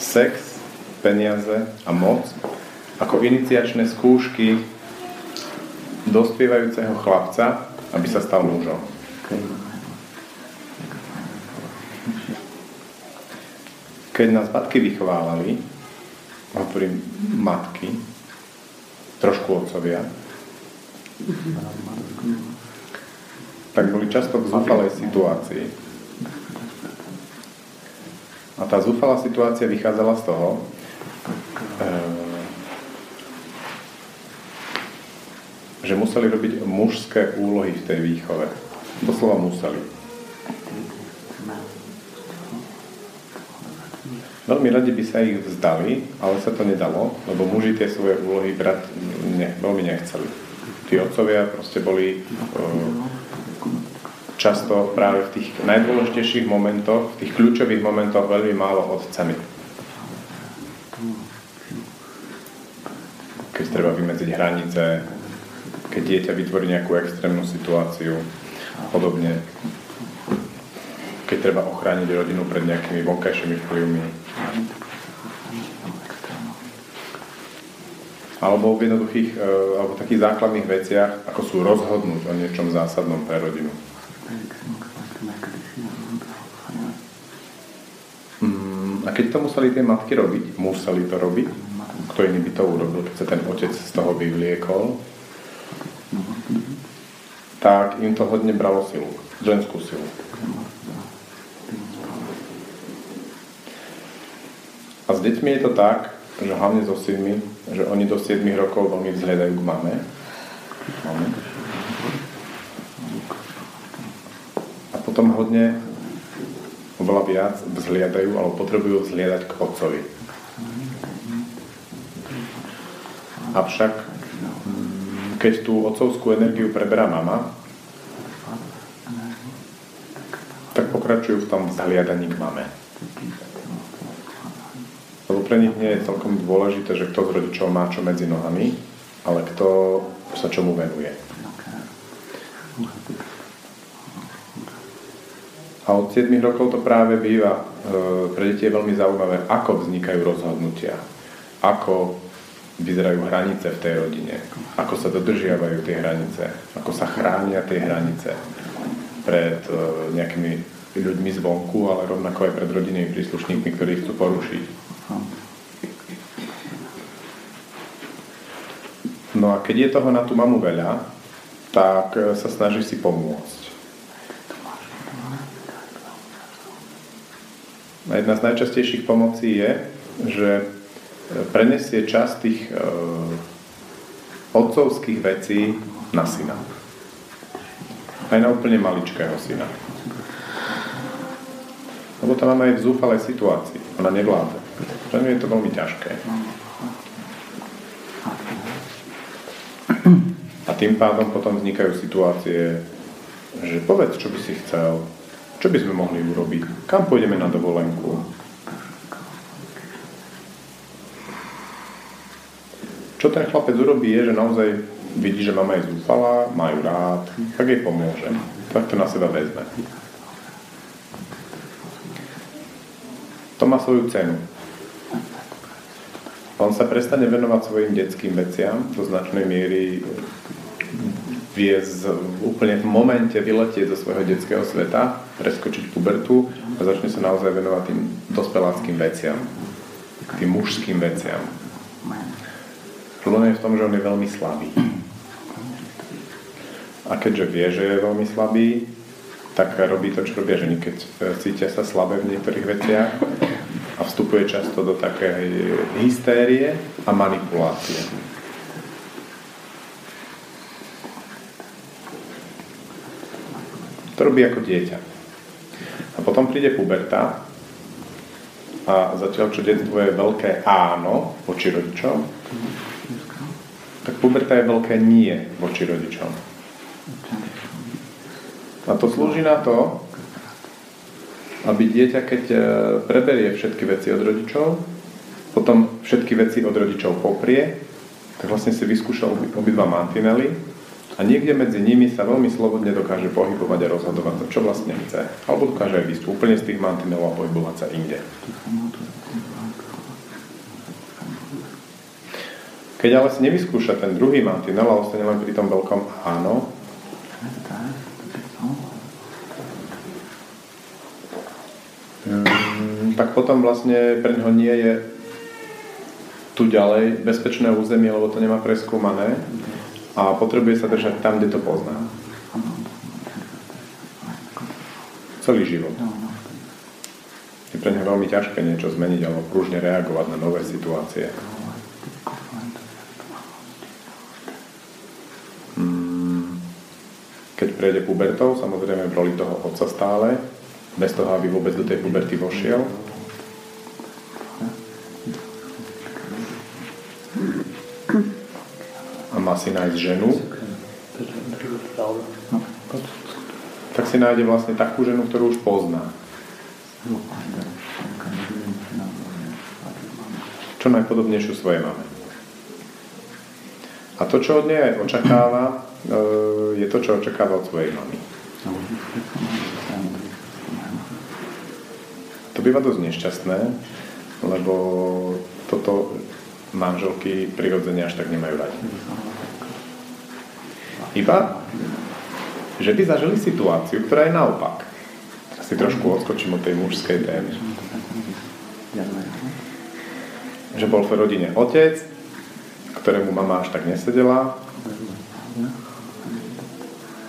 sex, peniaze a moc ako iniciačné skúšky dospievajúceho chlapca, aby sa stal mužom. Keď nás matky vychovávali, hovorím matky, trošku otcovia, tak boli často v zúfalej situácii. A tá zúfalá situácia vychádzala z toho, eh, že museli robiť mužské úlohy v tej výchove. Doslova museli. Veľmi radi by sa ich vzdali, ale sa to nedalo, lebo muži tie svoje úlohy brať ne, veľmi nechceli. Tí otcovia proste boli uh, často práve v tých najdôležitejších momentoch, v tých kľúčových momentoch veľmi málo otcami. Keď treba vymedziť hranice, keď dieťa vytvorí nejakú extrémnu situáciu podobne. Keď treba ochrániť rodinu pred nejakými vonkajšími vplyvmi. Alebo v jednoduchých, e, alebo takých základných veciach, ako sú rozhodnúť o niečom zásadnom pre rodinu. A keď to museli tie matky robiť, museli to robiť, kto iný by to urobil, keď sa ten otec z toho vyvliekol, tak im to hodne bralo silu, ženskú silu. A s deťmi je to tak, že hlavne so synmi, že oni do 7 rokov veľmi vzhľadajú k mame. mame. A potom hodne oveľa viac vzhliadajú alebo potrebujú vzhliadať k otcovi. Avšak keď tú otcovskú energiu preberá mama, tak pokračujú v tom zahliadaní k mame. Lebo pre nich nie je celkom dôležité, že kto z rodičov má čo medzi nohami, ale kto sa čomu venuje. A od 7 rokov to práve býva, e, pre deti je veľmi zaujímavé, ako vznikajú rozhodnutia, ako vyzerajú hranice v tej rodine, ako sa dodržiavajú tie hranice, ako sa chránia tie hranice pred uh, nejakými ľuďmi zvonku, ale rovnako aj pred rodinnými príslušníkmi, ktorí chcú porušiť. No a keď je toho na tú mamu veľa, tak e, sa snaží si pomôcť. A jedna z najčastejších pomocí je, že prenesie časť tých e, otcovských vecí na syna. Aj na úplne maličkého syna. Lebo tá mama je v zúfalej situácii. Ona nevláda. Pre je to veľmi ťažké. A tým pádom potom vznikajú situácie, že povedz, čo by si chcel, čo by sme mohli urobiť, kam pôjdeme na dovolenku, Čo ten chlapec urobí je, že naozaj vidí, že mama je zúfalá, má ju rád, tak jej pomôže. Tak to na seba vezme. To má svoju cenu. On sa prestane venovať svojim detským veciam, do značnej miery vie z, úplne v momente vyletieť zo svojho detského sveta, preskočiť pubertu a začne sa naozaj venovať tým dospeláckým veciam, tým mužským veciam. Problém je v tom, že on je veľmi slabý. A keďže vie, že je veľmi slabý, tak robí to, čo robia ženy, keď cítia sa slabé v niektorých veciach a vstupuje často do takej hystérie a manipulácie. To robí ako dieťa. A potom príde puberta a zatiaľ, čo detstvo je veľké áno voči rodičom, tak puberta je veľké nie voči rodičom. A to slúži na to, aby dieťa, keď e, preberie všetky veci od rodičov, potom všetky veci od rodičov poprie, tak vlastne si vyskúša obidva mantinely a niekde medzi nimi sa veľmi slobodne dokáže pohybovať a rozhodovať to, čo vlastne chce. Alebo dokáže ísť úplne z tých mantinelov a pohybovať sa inde. Keď ale si nevyskúša ten druhý mantinel a ostane len pri tom veľkom áno, mm, tak potom vlastne pre ňoho nie je tu ďalej bezpečné územie, lebo to nemá preskúmané a potrebuje sa držať tam, kde to pozná. Celý život. Je pre neho veľmi ťažké niečo zmeniť alebo pružne reagovať na nové situácie. keď prejde pubertou, samozrejme v roli toho otca stále, bez toho, aby vôbec do tej puberty vošiel. A má si nájsť ženu. Tak si nájde vlastne takú ženu, ktorú už pozná. Čo najpodobnejšiu svojej mame. A to, čo od nej očakáva, e, je to, čo očakáva od svojej mamy. To býva dosť nešťastné, lebo toto manželky prirodzene až tak nemajú radi. Iba, že by zažili situáciu, ktorá je naopak. Si trošku odskočím od tej mužskej témy. Že bol v rodine otec, ktorému mama až tak nesedela,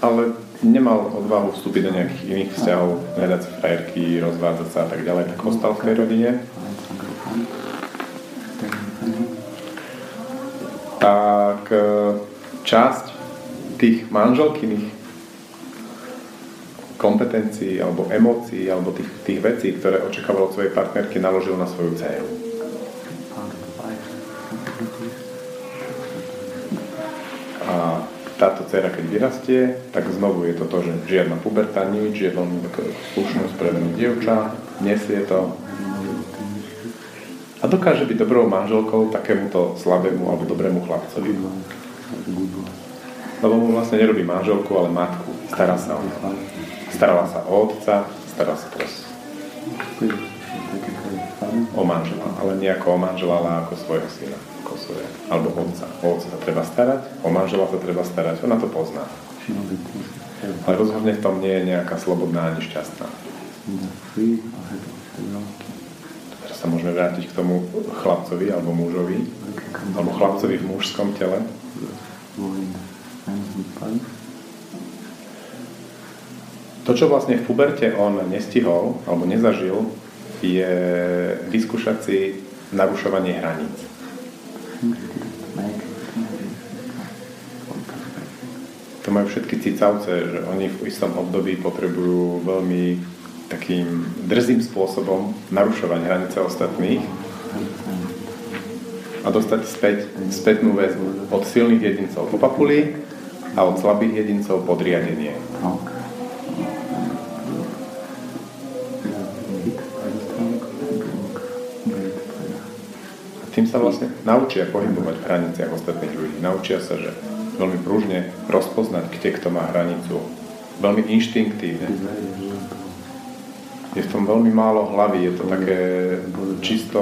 ale nemal odvahu vstúpiť do nejakých iných vzťahov, hľadať si frajerky, rozvádzať sa a tak ďalej, tak ostal v tej rodine. Tak časť tých manželkyných kompetencií alebo emócií alebo tých, tých vecí, ktoré očakával od svojej partnerky, naložil na svoju dceru. A táto dcera, keď vyrastie, tak znovu je to to, že žiadna puberta, nič, je veľmi slušnú, spravedlnú dievča, nesie to. A dokáže byť dobrou manželkou takémuto slabému alebo dobrému chlapcovi. Lebo mu vlastne nerobí manželku, ale matku. Stará sa o Starala sa o otca, stará sa teraz o manžela, ale nie ako o manžela, ale ako svojho syna svoje, alebo otca. O otca sa treba starať, o manžela sa treba starať, ona to pozná. Ale rozhodne v tom nie je nejaká slobodná ani šťastná. Sa môžeme vrátiť k tomu chlapcovi alebo mužovi, alebo chlapcovi v mužskom tele. To, čo vlastne v puberte on nestihol alebo nezažil, je vyskúšať si narušovanie hraníc. To majú všetky cicavce, že oni v istom období potrebujú veľmi takým drzým spôsobom narušovať hranice ostatných a dostať späť, spätnú väzbu od silných jedincov po papuli a od slabých jedincov podriadenie. Okay. tým sa vlastne naučia pohybovať v hraniciach ostatných ľudí. Naučia sa, že veľmi pružne rozpoznať, kde kto má hranicu. Veľmi inštinktívne. Je v tom veľmi málo hlavy, je to také čisto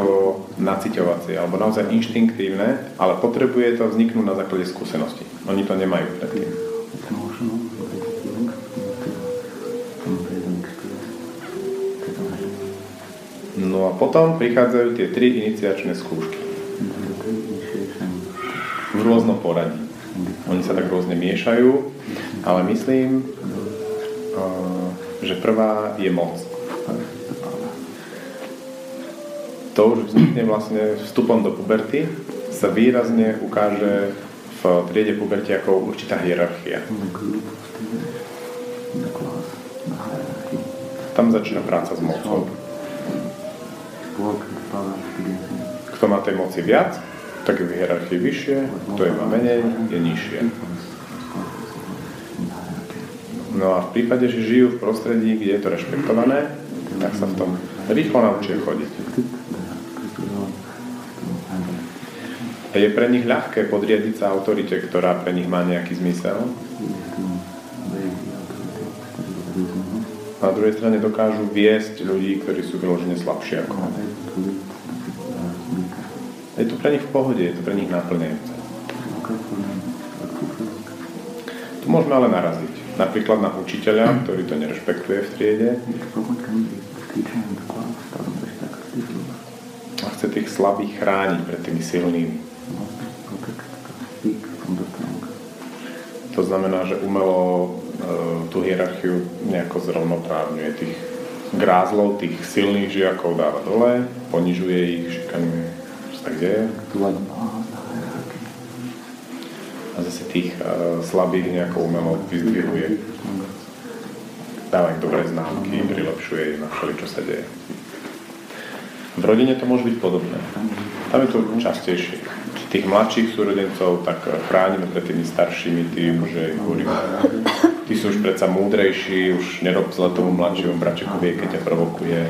naciťovacie, alebo naozaj inštinktívne, ale potrebuje to vzniknúť na základe skúsenosti. Oni to nemajú predtým. No a potom prichádzajú tie tri iniciačné skúšky v rôznom poradí. Oni sa tak rôzne miešajú, ale myslím, že prvá je moc. To už vznikne vlastne vstupom do puberty, sa výrazne ukáže v triede puberty ako určitá hierarchia. Tam začína práca s mocou. Kto má tej moci viac, tak je v hierarchii vyššie, kto je má menej, je nižšie. No a v prípade, že žijú v prostredí, kde je to rešpektované, tak sa v tom rýchlo naučia chodiť. A je pre nich ľahké podriadiť sa autorite, ktorá pre nich má nejaký zmysel. Na druhej strane dokážu viesť ľudí, ktorí sú vyložene slabšie ako je to pre nich v pohode, je to pre nich naplňajúce. Tu môžeme ale naraziť. Napríklad na učiteľa, ktorý to nerešpektuje v triede. A chce tých slabých chrániť pred tými silnými. To znamená, že umelo e, tú hierarchiu nejako zrovnoprávňuje tých grázlov, tých silných žiakov dáva dole, ponižuje ich, šikanuje, čo sa deje. A zase tých uh, slabých nejako umelo vyzdvihuje. Dáva im dobré známky, prilepšuje im na všeli, čo sa deje. V rodine to môže byť podobné. Tam je to častejšie. Tých mladších súrodencov tak chránime pred tými staršími tým, že hovoríme, ty sú už predsa múdrejší, už nerob zle tomu mladšiemu bračekovi, keď ťa provokuje.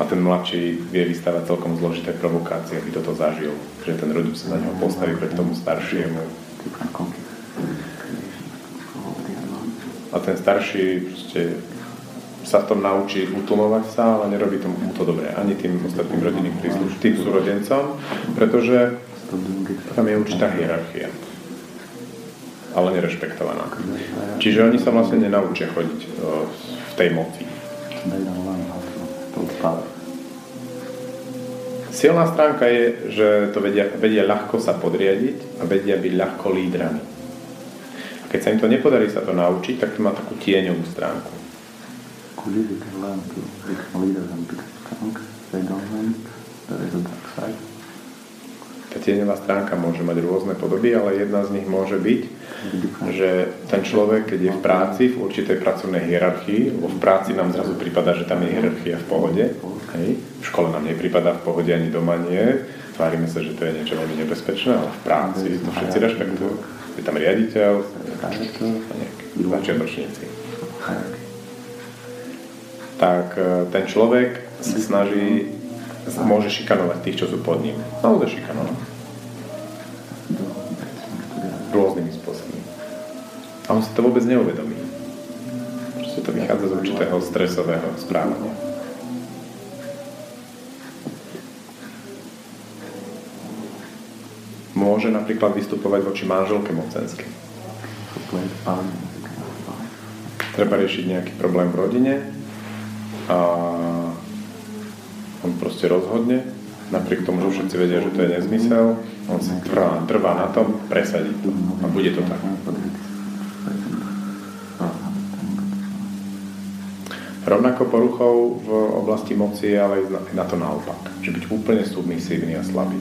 A ten mladší vie vystavať celkom zložité provokácie, aby toto zažil. Že ten rodič sa na neho postaví pred tomu staršiemu. A ten starší proste sa v tom naučí utlmovať sa, ale nerobí tomu to dobre. Ani tým ostatným rodinným prísluš, tým súrodencom, pretože tam je určitá hierarchia ale nerešpektovaná. Čiže oni sa vlastne nenaučia chodiť v tej moci. Silná stránka je, že to vedia, vedia ľahko sa podriadiť a vedia byť ľahko lídrami. A keď sa im to nepodarí sa to naučiť, tak to má takú tieňovú stránku. Tá tieňová stránka môže mať rôzne podoby, ale jedna z nich môže byť, že ten človek, keď je v práci, v určitej pracovnej hierarchii, lebo v práci nám zrazu prípada, že tam je hierarchia v pohode, hej? v škole nám nepripada v pohode ani doma nie, tvárime sa, že to je niečo veľmi nebezpečné, ale v práci to všetci rešpektujú. Je tam riaditeľ, začiatočníci. Tak e, ten človek sa snaží, môže šikanovať tých, čo sú pod ním. Naozaj šikanovať. Rôznymi a on si to vôbec neuvedomí. Proste to vychádza z určitého stresového správania. Môže napríklad vystupovať voči manželke mocenskej. Treba riešiť nejaký problém v rodine a on proste rozhodne, napriek tomu, že všetci vedia, že to je nezmysel, on si trvá, trvá na tom, presadí to a bude to tak. Rovnako poruchou v oblasti moci je ale na to naopak. Že byť úplne submisívny a slabý.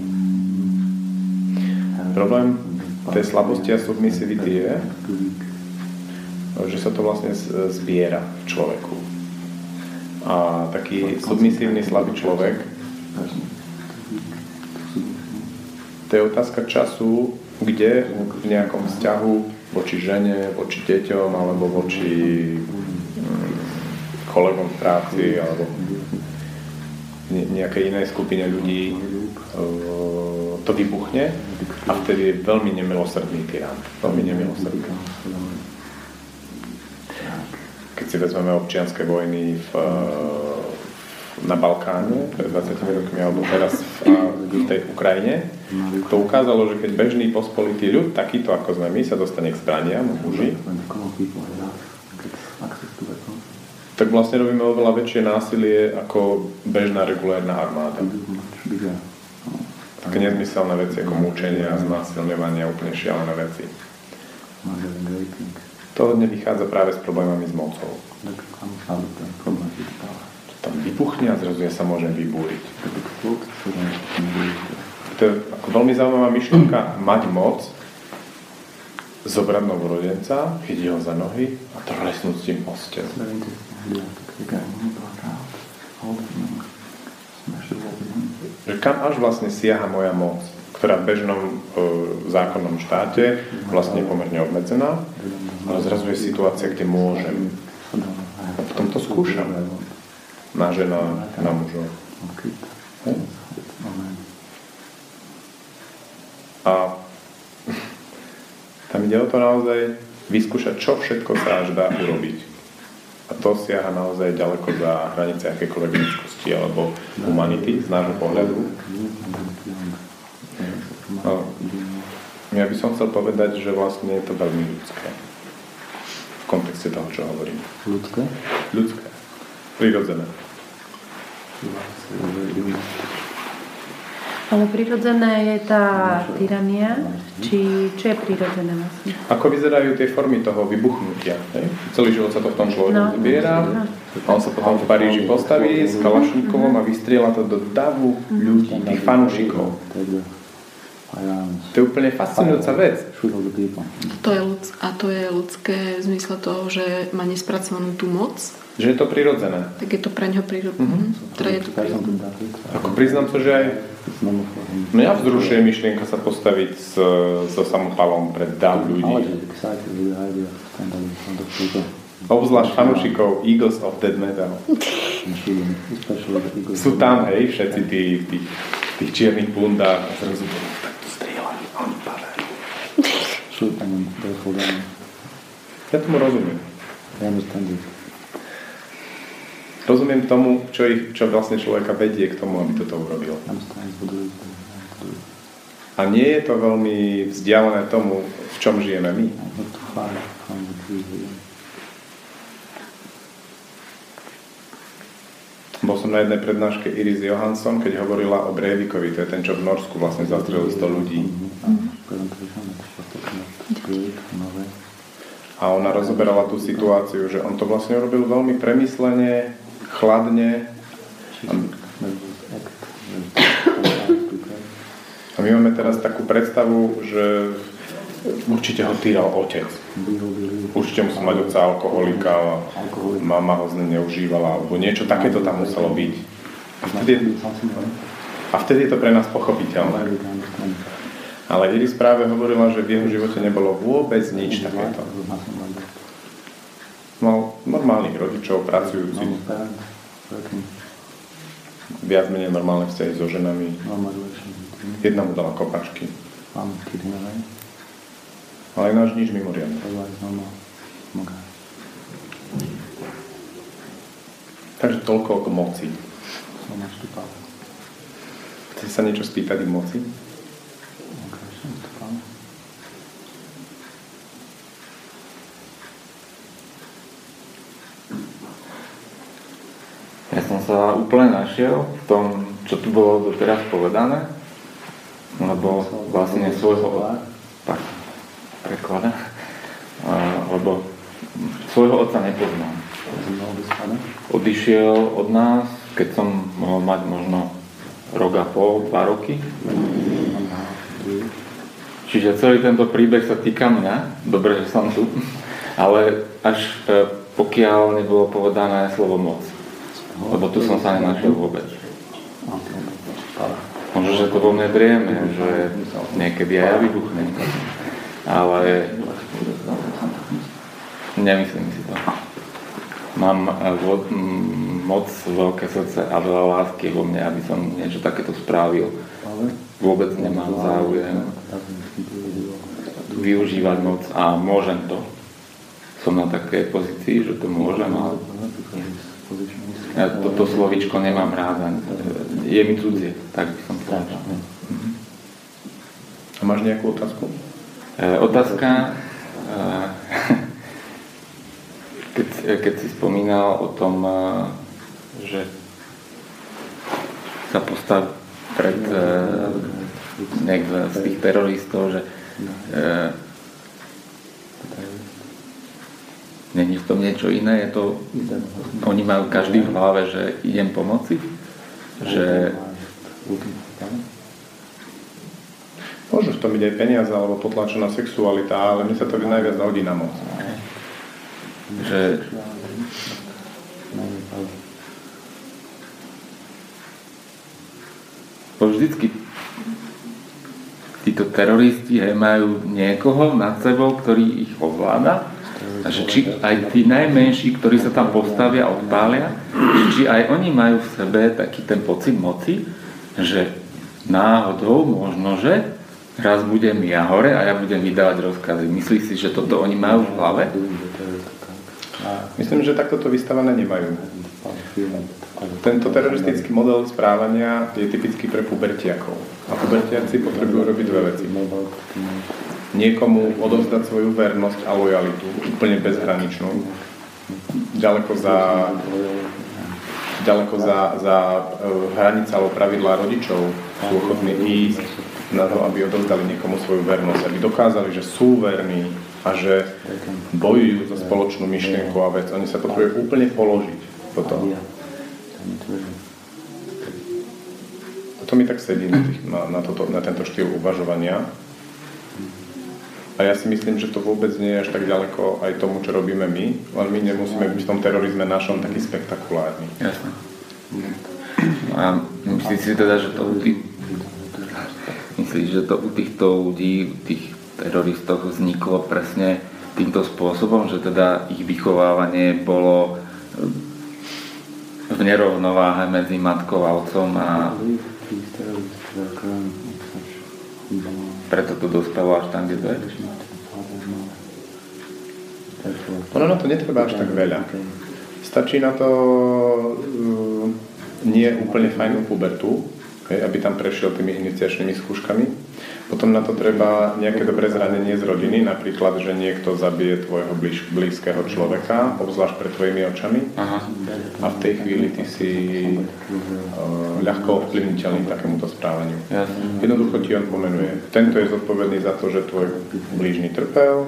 Problém tej slabosti a submisivity je, že sa to vlastne zbiera v človeku. A taký submisívny, slabý človek to je otázka času, kde v nejakom vzťahu voči žene, voči deťom alebo voči kolegom v práci alebo nejakej inej skupine ľudí to vybuchne a vtedy je veľmi nemilosrdný tyran. Veľmi nemilosrdný. Keď si vezmeme občianské vojny v, na Balkáne pred 20 rokmi alebo teraz v, v tej Ukrajine, to ukázalo, že keď bežný pospolitý ľud, takýto ako sme my, sa dostane k zbraniam, muži, tak vlastne robíme oveľa väčšie násilie ako bežná regulárna armáda. Také nezmyselné veci ako mučenia, znásilňovanie a úplne šialené veci. To hodne vychádza práve s problémami s mocou. Tam vypuchne a zrazu ja sa môžem vybúriť. To je ako veľmi zaujímavá myšlienka mať moc, zobrať novorodenca, chytiť ho za nohy a trhlesnúť s tým ostel. Že kam až vlastne siaha moja moc, ktorá v bežnom e, zákonnom štáte vlastne je pomerne obmedzená, ale zrazu je situácia, kde môžem. A potom to skúšam. Na žena, na mužov. A tam ide o to naozaj vyskúšať, čo všetko sa až dá urobiť A to siaha naozaj ďaleko za hranice akékoľvek ľudskosti alebo humanity z nášho pohľadu. No, ja by som chcel povedať, že vlastne je to veľmi ľudské. V kontexte toho, čo hovorím. Ľudské? Ľudské. Prirodzené. Ale prirodzené je tá tyrania, či čo je prirodzené vlastne? Ako vyzerajú tie formy toho vybuchnutia? Hej? Celý život sa to v tom človeku no. zbiera, a on sa potom v Paríži postaví s Kalašníkovom a vystriela to do davu ľudí, tých fanúšikov. To je úplne fascinujúca vec. To je ľud, a to je ľudské v zmysle toho, že má nespracovanú tú moc, že je to prirodzené. Tak je to pre ňo prirodzené. Mm-hmm. Teda je to prirodzené. Ako priznám sa, že aj mňa vzrušuje myšlienka sa postaviť s, so samopalom pred dáv ľudí. Obzvlášť fanúšikov Eagles of Dead Metal. Sú tam, hej, všetci tí, tí, tých čiernych bundách a zrazu tak to strieľajú, oni padajú. Ja tomu rozumiem. Ja rozumiem tomu, čo, ich, čo vlastne človeka vedie k tomu, aby toto urobil. A nie je to veľmi vzdialené tomu, v čom žijeme my. Bol som na jednej prednáške Iris Johansson, keď hovorila o Breivikovi, to je ten, čo v Norsku vlastne zastrelil 100 ľudí. A ona rozoberala tú situáciu, že on to vlastne robil veľmi premyslene, chladne. A my máme teraz takú predstavu, že určite ho týral otec. Určite musel mať otca alkoholika, mama ho z neužívala, alebo niečo takéto tam muselo byť. A vtedy, a vtedy je to pre nás pochopiteľné. Ale Iris práve hovorila, že v jeho živote nebolo vôbec nič takéto mal normálnych rodičov, pracujúcich. Viac menej normálne vzťahy so ženami. Jedna mu dala kopačky. Ale náš nič mimoriadne. Takže toľko k moci. Chcete sa niečo spýtať k moci? Sa úplne našiel v tom, čo tu bolo doteraz povedané, lebo vlastne svojho tak, preklada, lebo svojho otca nepoznám. Odišiel od nás, keď som mohol mať možno rok a pol, dva roky. Čiže celý tento príbeh sa týka mňa, dobre, že som tu, ale až e, pokiaľ nebolo povedané slovo moc. Lebo tu som sa nenašiel vôbec. Možno, že to vo mne drieme, že niekedy aj ja vybuchnem. Ale nemyslím si to. Mám moc veľké srdce a veľa lásky vo mne, aby som niečo takéto spravil. Vôbec nemám záujem využívať moc a môžem to. Som na takej pozícii, že to môžem, ale ja toto slovičko nemám rád, je mi cudzie, tak by som povedal. A máš nejakú otázku? E, otázka, e, keď, keď si spomínal o tom, e, že sa postav pred e, z tých teroristov, že e, Není v tom niečo iné? Je to, oni majú každý v hlave, že idem pomoci? Že... Môžu v tom byť aj peniaze alebo potlačená sexualita, ale mne sa to najviac hodí na moc. Že... Bo vždycky títo teroristi hej, majú niekoho nad sebou, ktorý ich ovláda Takže či aj tí najmenší, ktorí sa tam postavia a odpália, či aj oni majú v sebe taký ten pocit moci, že náhodou možno, že raz budem ja hore a ja budem vydávať rozkazy. Myslíš si, že toto oni majú v hlave? Myslím, že takto to vystavané nemajú. Tento teroristický model správania je typický pre pubertiakov. A pubertiaci potrebujú robiť dve veci. Niekomu odovzdať svoju vernosť a lojalitu, úplne bezhraničnú, ďaleko za, ďaleko za, za e, hranice alebo pravidlá rodičov sú ochotní ísť na to, aby odovzdali niekomu svoju vernosť, aby dokázali, že sú verní a že bojujú za spoločnú myšlienku a vec. Oni sa potrebujú úplne položiť toto. To mi tak sedí na, tých, na, na, toto, na tento štýl uvažovania. A ja si myslím, že to vôbec nie je až tak ďaleko aj tomu, čo robíme my, len my nemusíme byť v tom terorizme našom taký spektakulárny. Jasne. No a myslíš si teda, že to u tých, myslíš, že to u týchto ľudí, u tých teroristov vzniklo presne týmto spôsobom, že teda ich vychovávanie bolo v nerovnováhe medzi matkou a otcom a preto to dospelo až tam, kde to je? Ono na to netreba až tak veľa. Stačí na to uh, nie úplne fajnú pubertu, aby tam prešiel tými iniciačnými skúškami potom na to treba nejaké dobré zranenie z rodiny, napríklad, že niekto zabije tvojho blíž, blízkeho človeka, obzvlášť pred tvojimi očami. Aha. A v tej chvíli ty si uh, ľahko ovplyvniteľný takémuto správaniu. Jasne. Jednoducho ti on pomenuje. Tento je zodpovedný za to, že tvoj blížny trpel,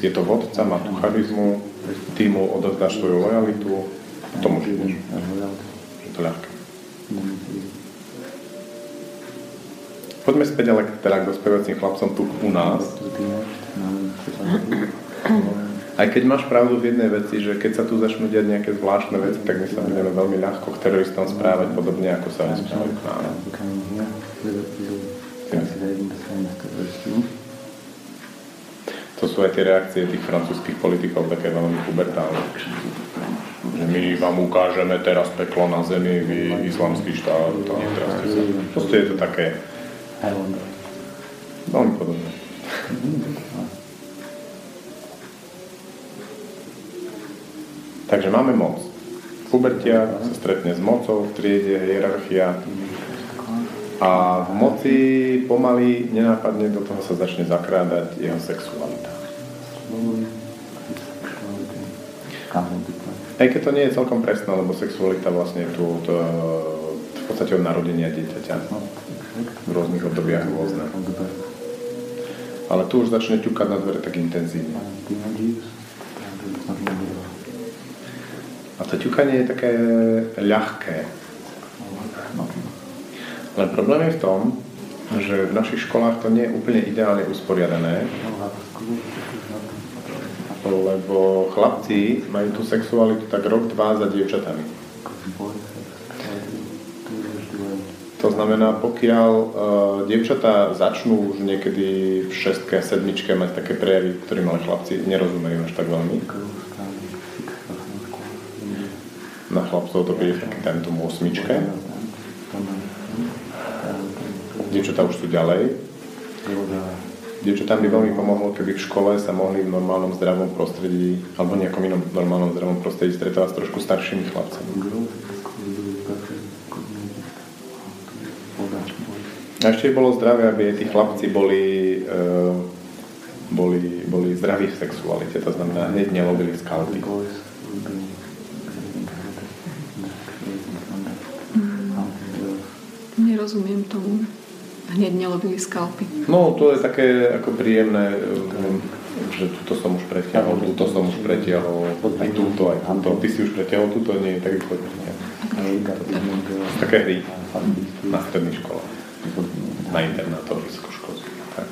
je to vodca, má tu charizmu, ty mu odovzdáš svoju lojalitu, tomu žiješ. Je to ľahké. Poďme späť ale teda k dospievacím chlapcom tu u nás. Aj keď máš pravdu v jednej veci, že keď sa tu začnú diať nejaké zvláštne veci, tak my sa budeme veľmi ľahko k teroristom správať podobne, ako sa oni správajú k nám. To sú aj tie reakcie tých francúzských politikov také veľmi pubertálne. Že my vám ukážeme teraz peklo na zemi, vy islamský štát. Proste je to také aj London. Veľmi podobné. Takže máme moc. Pubertia sa stretne s mocou, v triede, hierarchia. A v moci pomaly, nenápadne do toho sa začne zakrádať jeho sexualita. Aj keď to nie je celkom presné, lebo sexualita vlastne je tu to, v podstate od narodenia dieťaťa v rôznych obdobiach rôzne. Ale tu už začne ťukať na dvere tak intenzívne. A to ťukanie je také ľahké. Len problém je v tom, že v našich školách to nie je úplne ideálne usporiadané, lebo chlapci majú tú sexualitu tak rok, dva za dievčatami. To znamená, pokiaľ uh, dievčatá začnú už niekedy v šestke, sedmičke mať také prejavy, ktorým ale chlapci nerozumejú až tak veľmi. Na chlapcov to bude taký tento osmičke. Dievčatá už sú ďalej. Dievčatám by veľmi pomohlo, keby v škole sa mohli v normálnom zdravom prostredí alebo nejakom inom normálnom zdravom prostredí stretávať s trošku staršími chlapcami. A ešte bolo zdravé, aby tí chlapci boli, uh, boli, boli zdraví v sexualite, to znamená, hneď nelobili skalpy. Nerozumiem tomu. Hneď nelobili skalpy. No, to je také ako príjemné, um, že túto som už pretiahol, túto som už pretiahol, aj túto, aj túto. Ty si už pretiahol túto, nie je tak rýchlo. Také hry na stredných školách na internátoch vysokoškolských. Tak.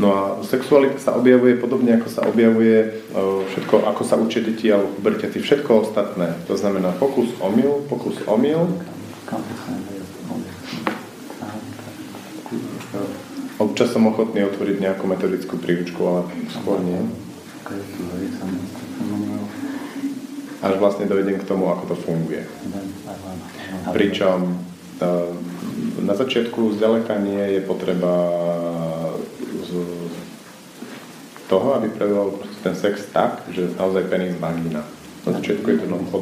No a sexualita sa objavuje podobne, ako sa objavuje všetko, ako sa učia deti alebo pubertiaci, všetko ostatné. To znamená pokus omyl, pokus omyl. Občas som ochotný otvoriť nejakú metodickú príručku, ale skôr nie až vlastne dojdem k tomu, ako to funguje. Pričom ehm, na začiatku zďaleka nie je potreba toho, aby prebehol ten sex tak, že naozaj penis vagina. Na začiatku je to len o.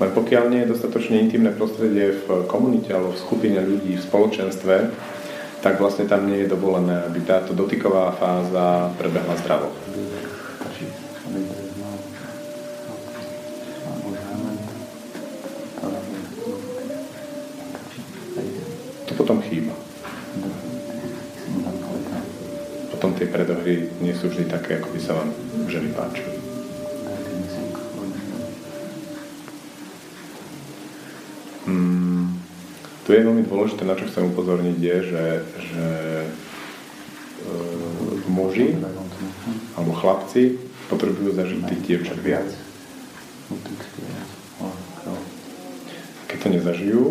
Len pokiaľ nie je dostatočne intimné prostredie v komunite alebo v skupine ľudí, v spoločenstve, tak vlastne tam nie je dovolené, aby táto dotyková fáza prebehla zdravo. Nie sú vždy také, ako by sa vám ženy páčili. Tu je veľmi dôležité, na čo chcem upozorniť, je, že, že e, muži alebo chlapci potrebujú zažiť tých dievčat viac. Keď to nezažijú,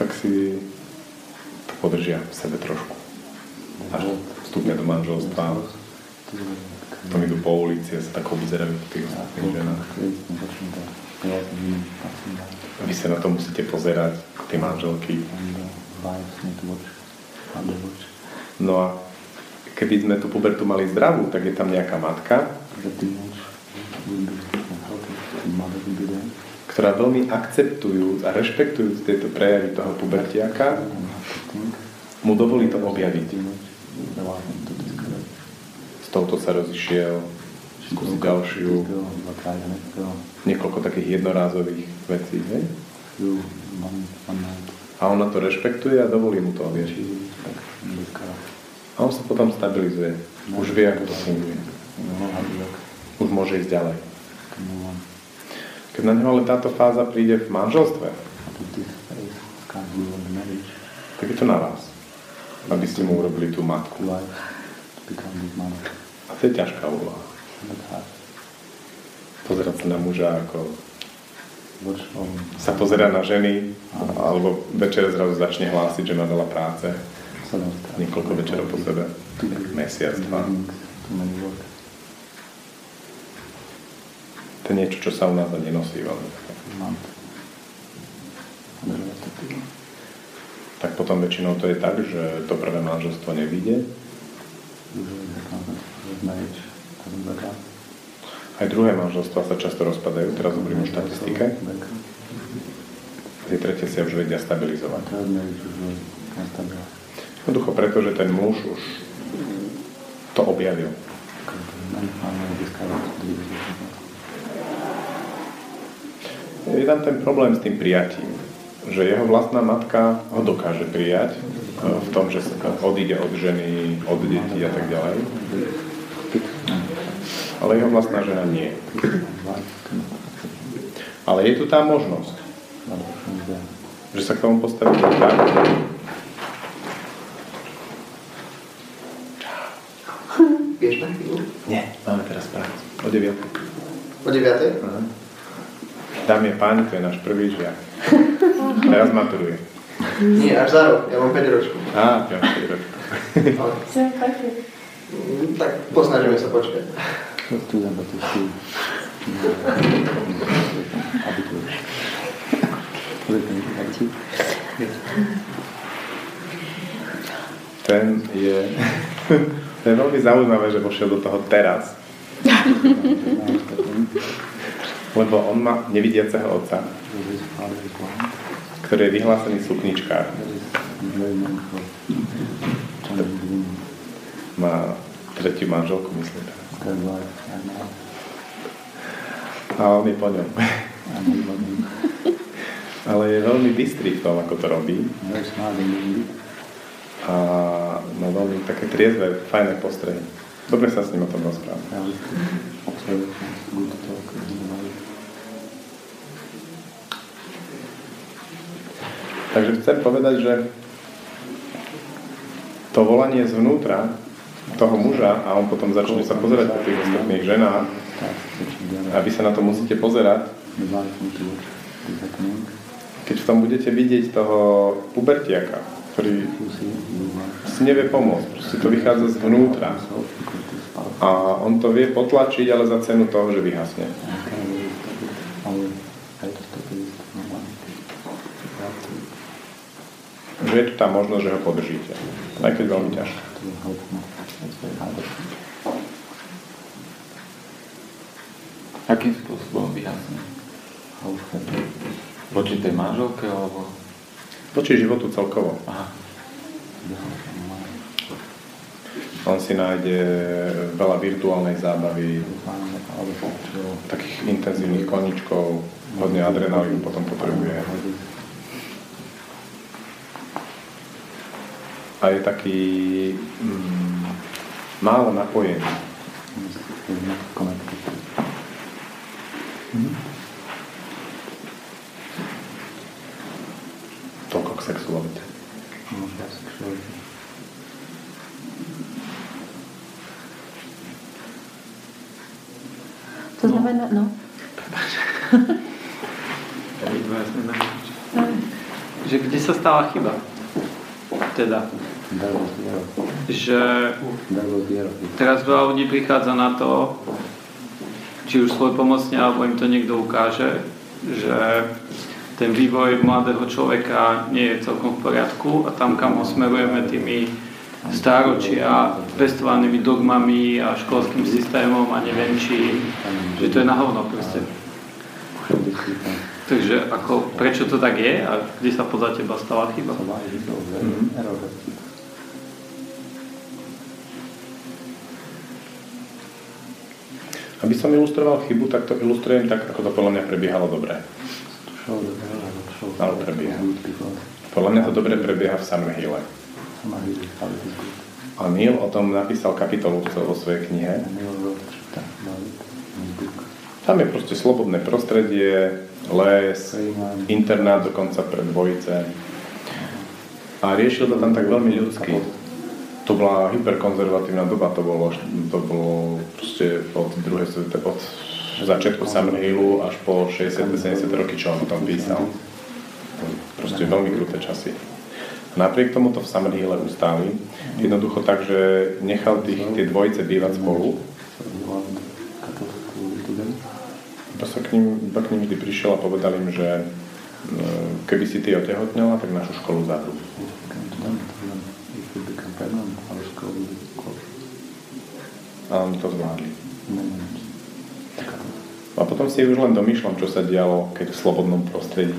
tak si to podržia v sebe trošku. Až vstúpia do manželstva, potom idú po ulici a sa tak obzerajú po tých ostatných ženách. Vy sa na to musíte pozerať, tie manželky. No a keby sme tú pubertu mali zdravú, tak je tam nejaká matka, ktorá veľmi akceptujúc a rešpektujúc tieto prejavy toho pubertiaka, mu dovolí to objaviť. S touto sa rozišiel, skúsiť ďalšiu, niekoľko takých jednorázových vecí, hej? A on na to. Rešpektuje a dovolí mu to objaviť. A on sa potom stabilizuje. Už vie, ako to funguje. Už môže ísť ďalej. Keď na ňo ale táto fáza príde v manželstve, tak je to na vás, aby ste mu urobili tú matku. A to je ťažká úloha pozerať sa na muža, ako sa pozera na ženy, alebo večer zrazu začne hlásiť, že má veľa práce. Niekoľko večerov po sebe. Mesiac, dva. To je niečo, čo sa u nás nenosí veľmi. Tak potom väčšinou to je tak, že to prvé manželstvo nevíde. Aj druhé manželstvá sa často rozpadajú, teraz hovorím o štatistike. Tie tretie sa už vedia stabilizovať. Jednoducho preto, že ten muž už to objavil. Je tam ten problém s tým prijatím, že jeho vlastná matka ho dokáže prijať eh, v tom, že odíde od ženy, od detí a tak ďalej ale jeho vlastná žena nie. Ale je tu tá možnosť, že sa k tomu postaví tak, Vieš na chvíľu? Nie, máme teraz prácu. O 9. O 9. Dám je pán, to je náš prvý žiak. Teraz maturuje. Nie, až za rok. Ja mám 5 ročku. Á, ja mám 5 ročku. tak posnažíme sa počkať. But it's still abitur. Ten je, to je veľmi zaujímavé, že vošiel do toho teraz. Lebo on má nevidiaceho otca, ktorý je vyhlásený sukničkár. Má tretiu manželku, myslím. A on je po ňom. Ale je veľmi bystrý v tom, ako to robí. A má veľmi také triezve, fajné postrehy. Dobre sa s ním o tom rozprávam. Takže chcem povedať, že to volanie zvnútra toho muža a on potom začne sa pozerať po tých ostatných ženách a vy sa na to musíte pozerať. Keď v tom budete vidieť toho pubertiaka, ktorý si nevie pomôcť, proste to vychádza zvnútra. A on to vie potlačiť, ale za cenu toho, že vyhasne. Že je tu tá možnosť, že ho podržíte. Aj keď veľmi hard. Akým spôsobom vyhasne? Voči tej manželke, alebo... Voči životu celkovo. Aha. On si nájde veľa virtuálnej zábavy, takých intenzívnych koničkov, hodne adrenalínu potom potrebuje. A je taký mm, málo napojený. Connected. Toľko k sexualite. No. To znamená, no. Že kde sa stala chyba? Teda, Že teraz veľa ľudí prichádza na to, či už svoj pomocne, alebo im to niekto ukáže, že ten vývoj mladého človeka nie je celkom v poriadku a tam, kam ho smerujeme tými stáročia, pestovanými dogmami a školským systémom a neviem či, že to je na hovno proste. Takže ako, prečo to tak je a kde sa podľa teba stala chyba? So Aby som ilustroval chybu, tak to ilustrujem tak, ako to podľa mňa prebiehalo dobre. It prebieha. Podľa mňa to dobre prebieha v good. A Neil o tom napísal kapitolu vo svojej knihe. Tam je proste slobodné prostredie, les, internát dokonca pre dvojice. A riešil to tam tak veľmi ľudsky. To bola hyperkonzervatívna doba, to bolo, to bolo proste od druhej svetovej, od začiatku Summerhillu až po 60-70 roky, čo on o tom písal. Proste veľmi kruté časy. Napriek tomu to v Summerhille ustáli. Jednoducho tak, že nechal tých, tie dvojice bývať spolu. Iba sa k ním, iba k ním vždy prišiel a povedal im, že mm, keby si ty otehotnela, tak našu školu zavrú. To will be closed. A oni to zvládli. A potom si už len domýšľam, čo sa dialo, keď v slobodnom prostredí,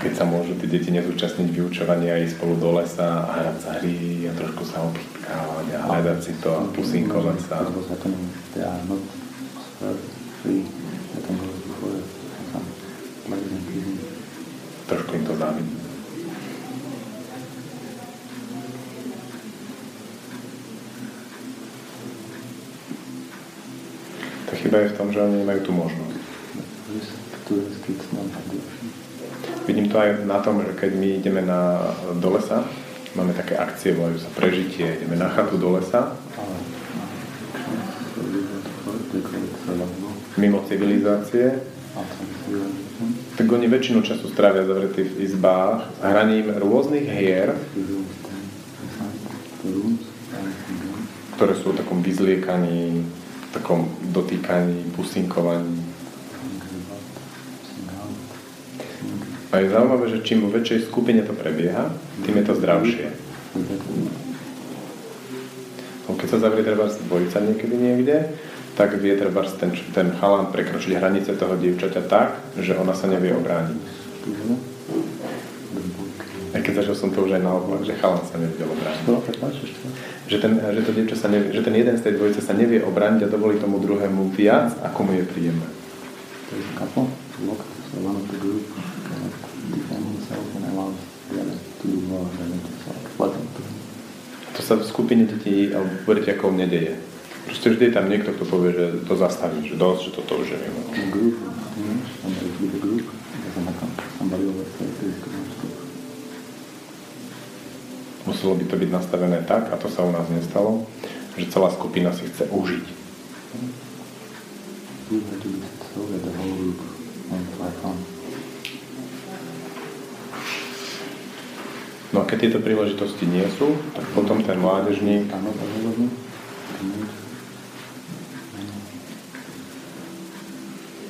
keď sa môžu tie deti nezúčastniť vyučovania a ísť spolu do lesa a hrať sa hry a trošku sa obchytkávať a hľadať si to a pusinkovať sa. What was happening? They are not uh, free. They can go before some places in prison. Trošku im to závidím. Tá chyba je v tom, že oni nemajú tú možnosť. Vidím to aj na tom, že keď my ideme na, do lesa, máme také akcie, volajú sa prežitie, ideme na chatu do lesa, mimo civilizácie, tak oni väčšinu času strávia zavretí v izbách s hraním rôznych hier, ktoré sú v takom vyzliekaní, takom dotýkaní, pusinkovaní. A je zaujímavé, že čím vo väčšej skupine to prebieha, tým je to zdravšie. No, keď sa zavrie treba dvojica niekedy niekde, tak vie treba ten, ten chalan prekročiť hranice toho dievčaťa tak, že ona sa nevie obrániť. Aj keď zažil som to už aj naopak, že chalan sa nevedel obrániť. No, tak máš ešte. Že ten, že, to dievča sa nevie, že ten jeden z tej dvojice sa nevie obrániť a dovolí tomu druhému viac, ako mu je príjemné. To sa v skupine detí alebo pubertiakov nedeje. Proste vždy je tam niekto, kto povie, že to zastaví, že dosť, že toto už je mimo. Muselo by to byť nastavené tak, a to sa u nás nestalo, že celá skupina si chce užiť. No a keď tieto príležitosti nie sú, tak potom ten mládežník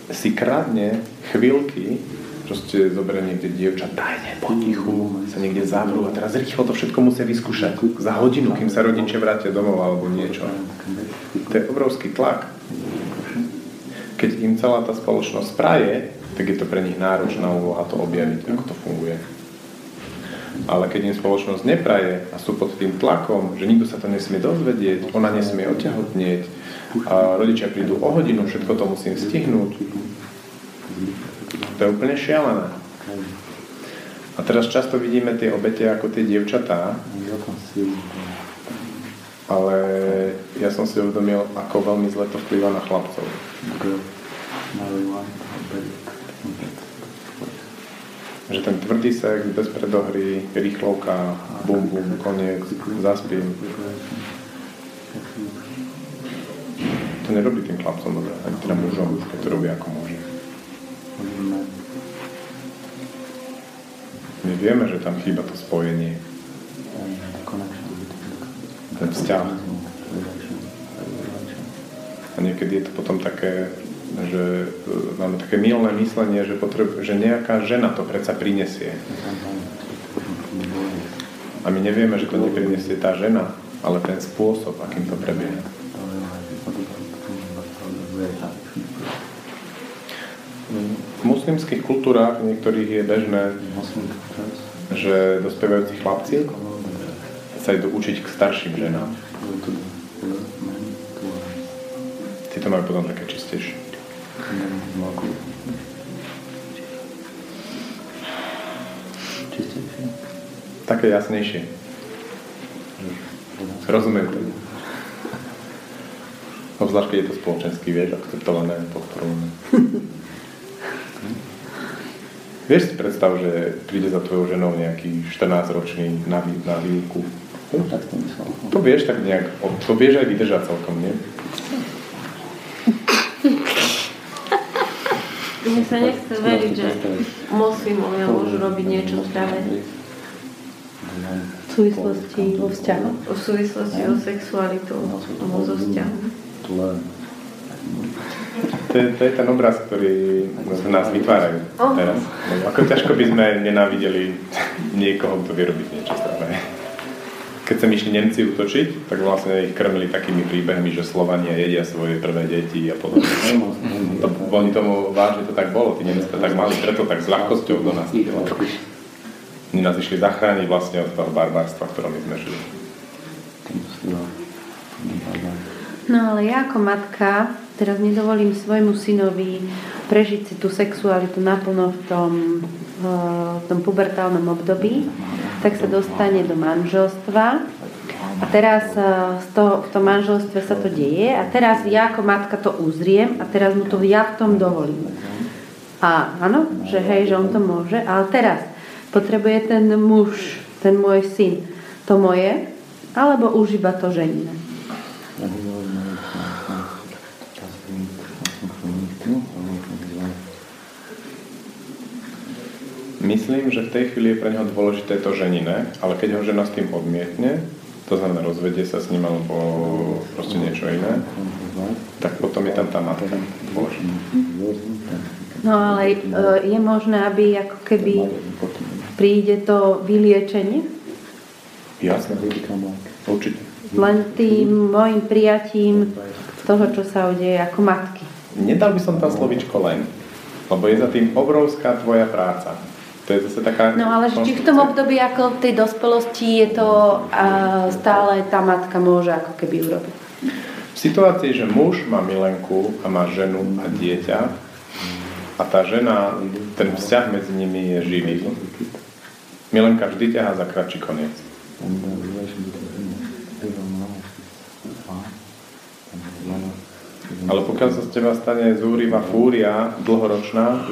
si kradne chvíľky proste zoberie niekde dievča tajne, potichu, sa niekde zavrú a teraz rýchlo to všetko musia vyskúšať za hodinu, kým sa rodičia vrátia domov alebo niečo. To je obrovský tlak. Keď im celá tá spoločnosť praje, tak je to pre nich náročná úloha to objaviť, ako to funguje. Ale keď im spoločnosť nepraje a sú pod tým tlakom, že nikto sa to nesmie dozvedieť, ona nesmie odťahotnieť, a rodičia prídu o hodinu, všetko to musím stihnúť, to je úplne šialené. A teraz často vidíme tie obete ako tie dievčatá, ale ja som si uvedomil, ako veľmi zle to vplyva na chlapcov. Že ten tvrdý sex bez predohry, rýchlovka, bum bum, koniec, zaspím. To nerobí tým chlapcom dobre, ani teda mužom, keď to robí ako muži. My vieme, že tam chýba to spojenie. Ten vzťah. A niekedy je to potom také, že e, máme také milné myslenie, že, potreb, že nejaká žena to predsa prinesie. A my nevieme, že to neprinesie tá žena, ale ten spôsob, akým to prebieha. V muslimských kultúrách niektorých je bežné, že dospievajúci chlapci sa idú učiť k starším ženám. Tí to majú potom také čistejšie. Také jasnejšie. Rozumiem to. Obzvlášť, keď je to spoločenský, vieš, akceptované, podporované. Vieš si predstav, že príde za tvojou ženou nejaký 14-ročný na, vý, na výuku. To vieš tak nejak, to vieš aj vydržať celkom, nie? Mne sa nechce veriť, že moslimovia môžu robiť niečo zdravé. V súvislosti vo vzťahu. V súvislosti o sexualitu, alebo so vzťahom. To je, to je ten obraz, ktorý z nás vytvárajú teraz. Ako ťažko by sme nenávideli niekoho, kto vie robiť niečo zdravé. Keď sa išli Nemci utočiť, tak vlastne ich krmili takými príbehmi, že Slovania jedia svoje prvé deti a podobne. To, oni tomu vážne to tak bolo, tí Nemci to tak mali, preto tak s ľahkosťou do nás. Oni nás išli zachrániť vlastne od toho barbarstva, v ktorom my sme žili. No ale ja ako matka teraz nedovolím svojmu synovi prežiť si tú sexualitu naplno v tom, v tom pubertálnom období, tak sa dostane do manželstva a teraz z toho, v tom manželstve sa to deje a teraz ja ako matka to uzriem a teraz mu to ja v tom dovolím. A áno, že hej, že on to môže, ale teraz potrebuje ten muž, ten môj syn, to moje, alebo už iba to ženine. Myslím, že v tej chvíli je pre neho dôležité to ženine, ale keď ho žena s tým odmietne, to znamená rozvedie sa s ním alebo proste niečo iné, tak potom je tam tá matka dôležitá. No ale e, je možné, aby ako keby príde to vyliečenie? Jasné, určite. Len tým môjim prijatím toho, čo sa udeje ako matky. Nedal by som tam slovičko len, lebo je za tým obrovská tvoja práca. To je zase taká... No ale či v tom období ako v tej dospelosti je to a stále tá matka môže ako keby urobiť? V situácii, že muž má milenku a má ženu a dieťa a tá žena, ten vzťah medzi nimi je živý. Milenka vždy ťahá za kratší koniec. Ale pokiaľ sa z teba stane zúriva fúria, dlhoročná,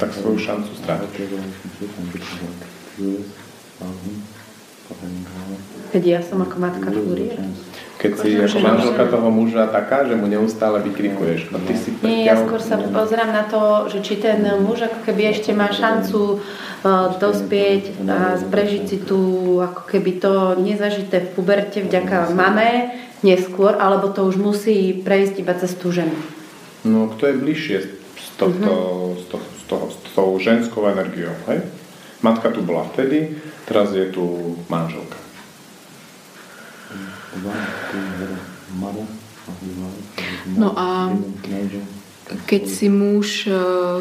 tak svoju šancu strátiš. Keď ja som ako matka fúrie? Keď si ako manželka toho muža taká, že mu neustále vykrikuješ. A ty si Nie, ja skôr sa pozerám na to, že či ten muž ako keby ešte má šancu uh, dospieť a prežiť si tu ako keby to nezažité v puberte vďaka mame neskôr, alebo to už musí prejsť iba cez tú ženu. No, kto je bližšie? z, tohto, z, toho, z, toho, s tou ženskou energiou. Hej? Matka tu bola vtedy, teraz je tu manželka. No a keď si muž e,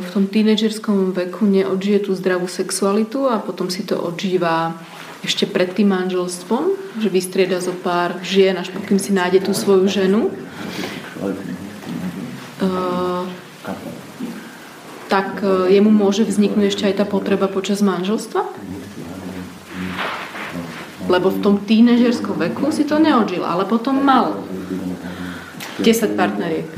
v tom tínedžerskom veku neodžije tú zdravú sexualitu a potom si to odžíva ešte pred tým manželstvom, že vystrieda zo pár žien, až pokým si nájde tú svoju ženu, uh, tak uh, jemu môže vzniknúť ešte aj tá potreba počas manželstva? Lebo v tom tínežerskom veku si to neodžil, ale potom mal 10 partneriek.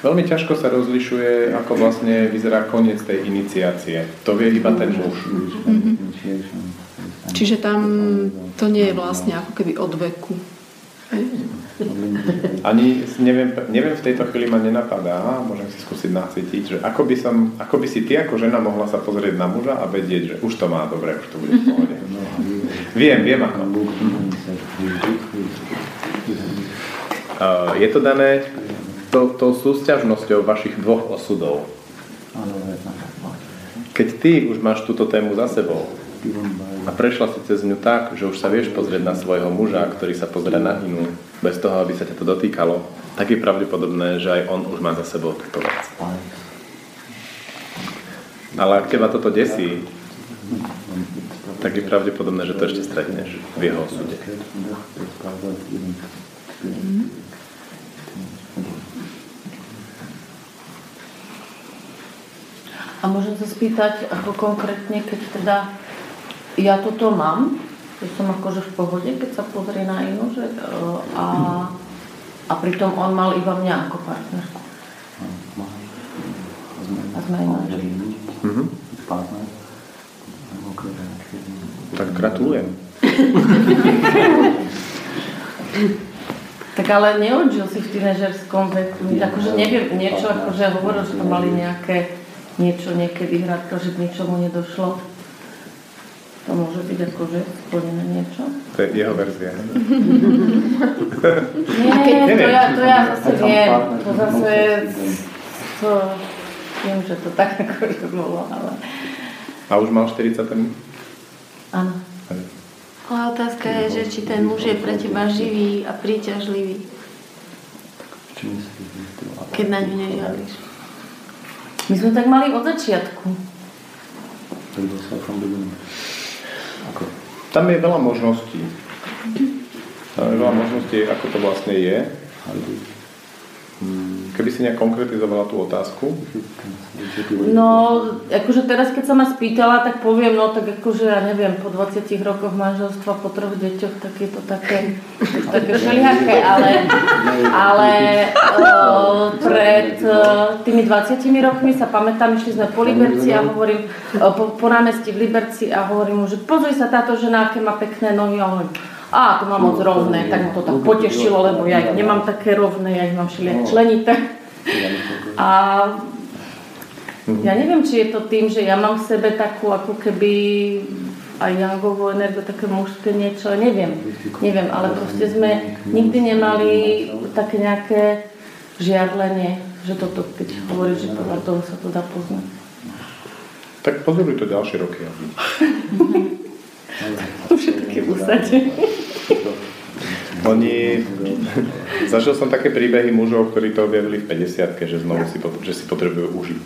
Veľmi ťažko sa rozlišuje, ako vlastne vyzerá koniec tej iniciácie. To vie iba ten muž. Mm-hmm. Čiže tam to nie je vlastne ako keby od veku. Ani neviem, neviem, v tejto chvíli ma nenapadá, môžem si skúsiť nacítiť, že ako by, som, ako by si ty ako žena mohla sa pozrieť na muža a vedieť, že už to má dobre, už to bude v pohode. Viem, viem ako. Uh, je to dané tou, to súťažnosťou vašich dvoch osudov. Keď ty už máš túto tému za sebou a prešla si cez ňu tak, že už sa vieš pozrieť na svojho muža, ktorý sa pozrie na inú, bez toho, aby sa ťa to dotýkalo, tak je pravdepodobné, že aj on už má za sebou túto vec. Ale ak teba toto desí, tak je pravdepodobné, že to ešte stretneš v jeho osude. A môžem sa spýtať, ako konkrétne, keď teda ja toto mám, že som akože v pohode, keď sa pozrie na inú, že, a, a pritom on mal iba mňa ako partnerku. A sme manželi. Mhm. Tak gratulujem. tak ale neodžil si v tínežerskom veku. Akože neviem, niečo akože hovoril, že to mali nejaké niečo niekedy hradka, že k ničomu nedošlo. To môže byť akože splnené niečo? To je jeho verzia. Nie, to ja, to ja zase viem. To zase to, viem, že to tak akože bolo, ale... A už mal 40 ten... Áno. Ale otázka je, že či ten muž je pre teba živý a príťažlivý. Keď na ňu nežiadliš. My sme tak mali od začiatku. Tam je veľa možností. Tam je veľa možností, ako to vlastne je. Keby si nejak konkretizovala tú otázku? No, akože teraz, keď sa ma spýtala, tak poviem, no tak akože, ja neviem, po 20 rokoch manželstva, po troch deťoch, tak je to také, také všelijaké, ale, ale uh, pred uh, tými 20 rokmi sa pamätám, išli sme po Liberci a hovorím, uh, po, po námestí v Liberci a hovorím mu, že pozri sa táto žena, aké má pekné nohy a hovorím, a to mám moc rovné, tak ma to tak potešilo, lebo ja ich nemám také rovné, ja ich mám všelijak členité. A ja neviem, či je to tým, že ja mám v sebe takú ako keby aj Jangovú energiu, také mužské niečo, neviem, neviem, ale proste sme nikdy nemali také nejaké žiarlenie, že toto, keď hovoríš, že podľa toho sa to dá poznať. Tak pozoruj to ďalšie roky. To všetky usadenie. Oni... Zažil som také príbehy mužov, ktorí to objavili v 50 že znovu si, že si potrebujú užiť.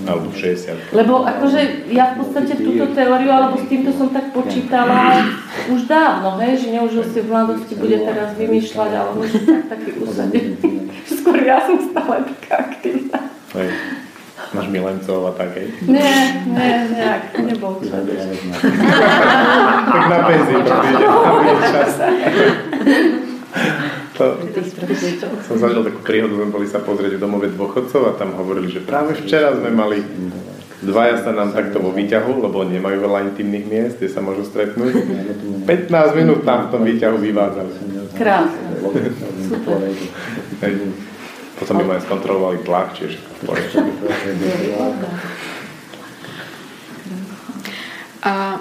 Alebo v 60 Lebo akože ja v podstate túto teóriu, alebo s týmto som tak počítala už dávno, hej, že neužil si v mladosti bude teraz vymýšľať, ale už tak taký usadený. Skôr ja som stále taká aktívna. Hej. Máš milencov a tak, hej? Nie, nie, nejak, nebol čas. tak na penzii to príde, na čas. To, som zažil takú príhodu, sme boli sa pozrieť v domove dôchodcov a tam hovorili, že práve včera sme mali Dvaja sa nám takto vo výťahu, lebo nemajú veľa intimných miest, kde sa môžu stretnúť. 15 minút tam v tom výťahu vyvádzali. Krásne. Super. Potom by ma aj skontrolovali tlak, čiže v poriadku. A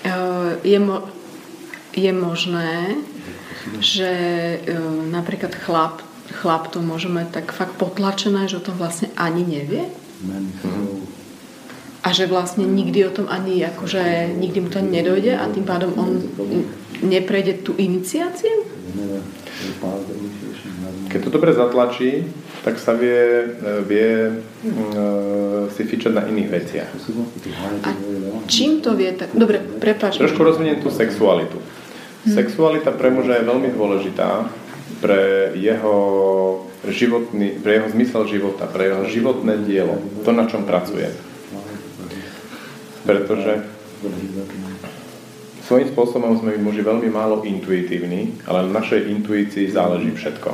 e, je, mo- je možné, že e, napríklad chlap chlap to môže mať tak fakt potlačené, že o tom vlastne ani nevie? A že vlastne nikdy o tom ani, akože nikdy mu to nedojde a tým pádom on neprejde tú iniciáciu? Keď to dobre zatlačí, tak sa vie, vie uh, si fičať na iných veciach. A čím to vie tak? Dobre, prepáč. Trošku rozviniem tú sexualitu. Hmm. Sexualita pre muža je veľmi dôležitá pre jeho životný, pre jeho zmysel života, pre jeho životné dielo, to, na čom pracuje. Pretože svojím spôsobom sme my muži veľmi málo intuitívni, ale na našej intuícii záleží všetko.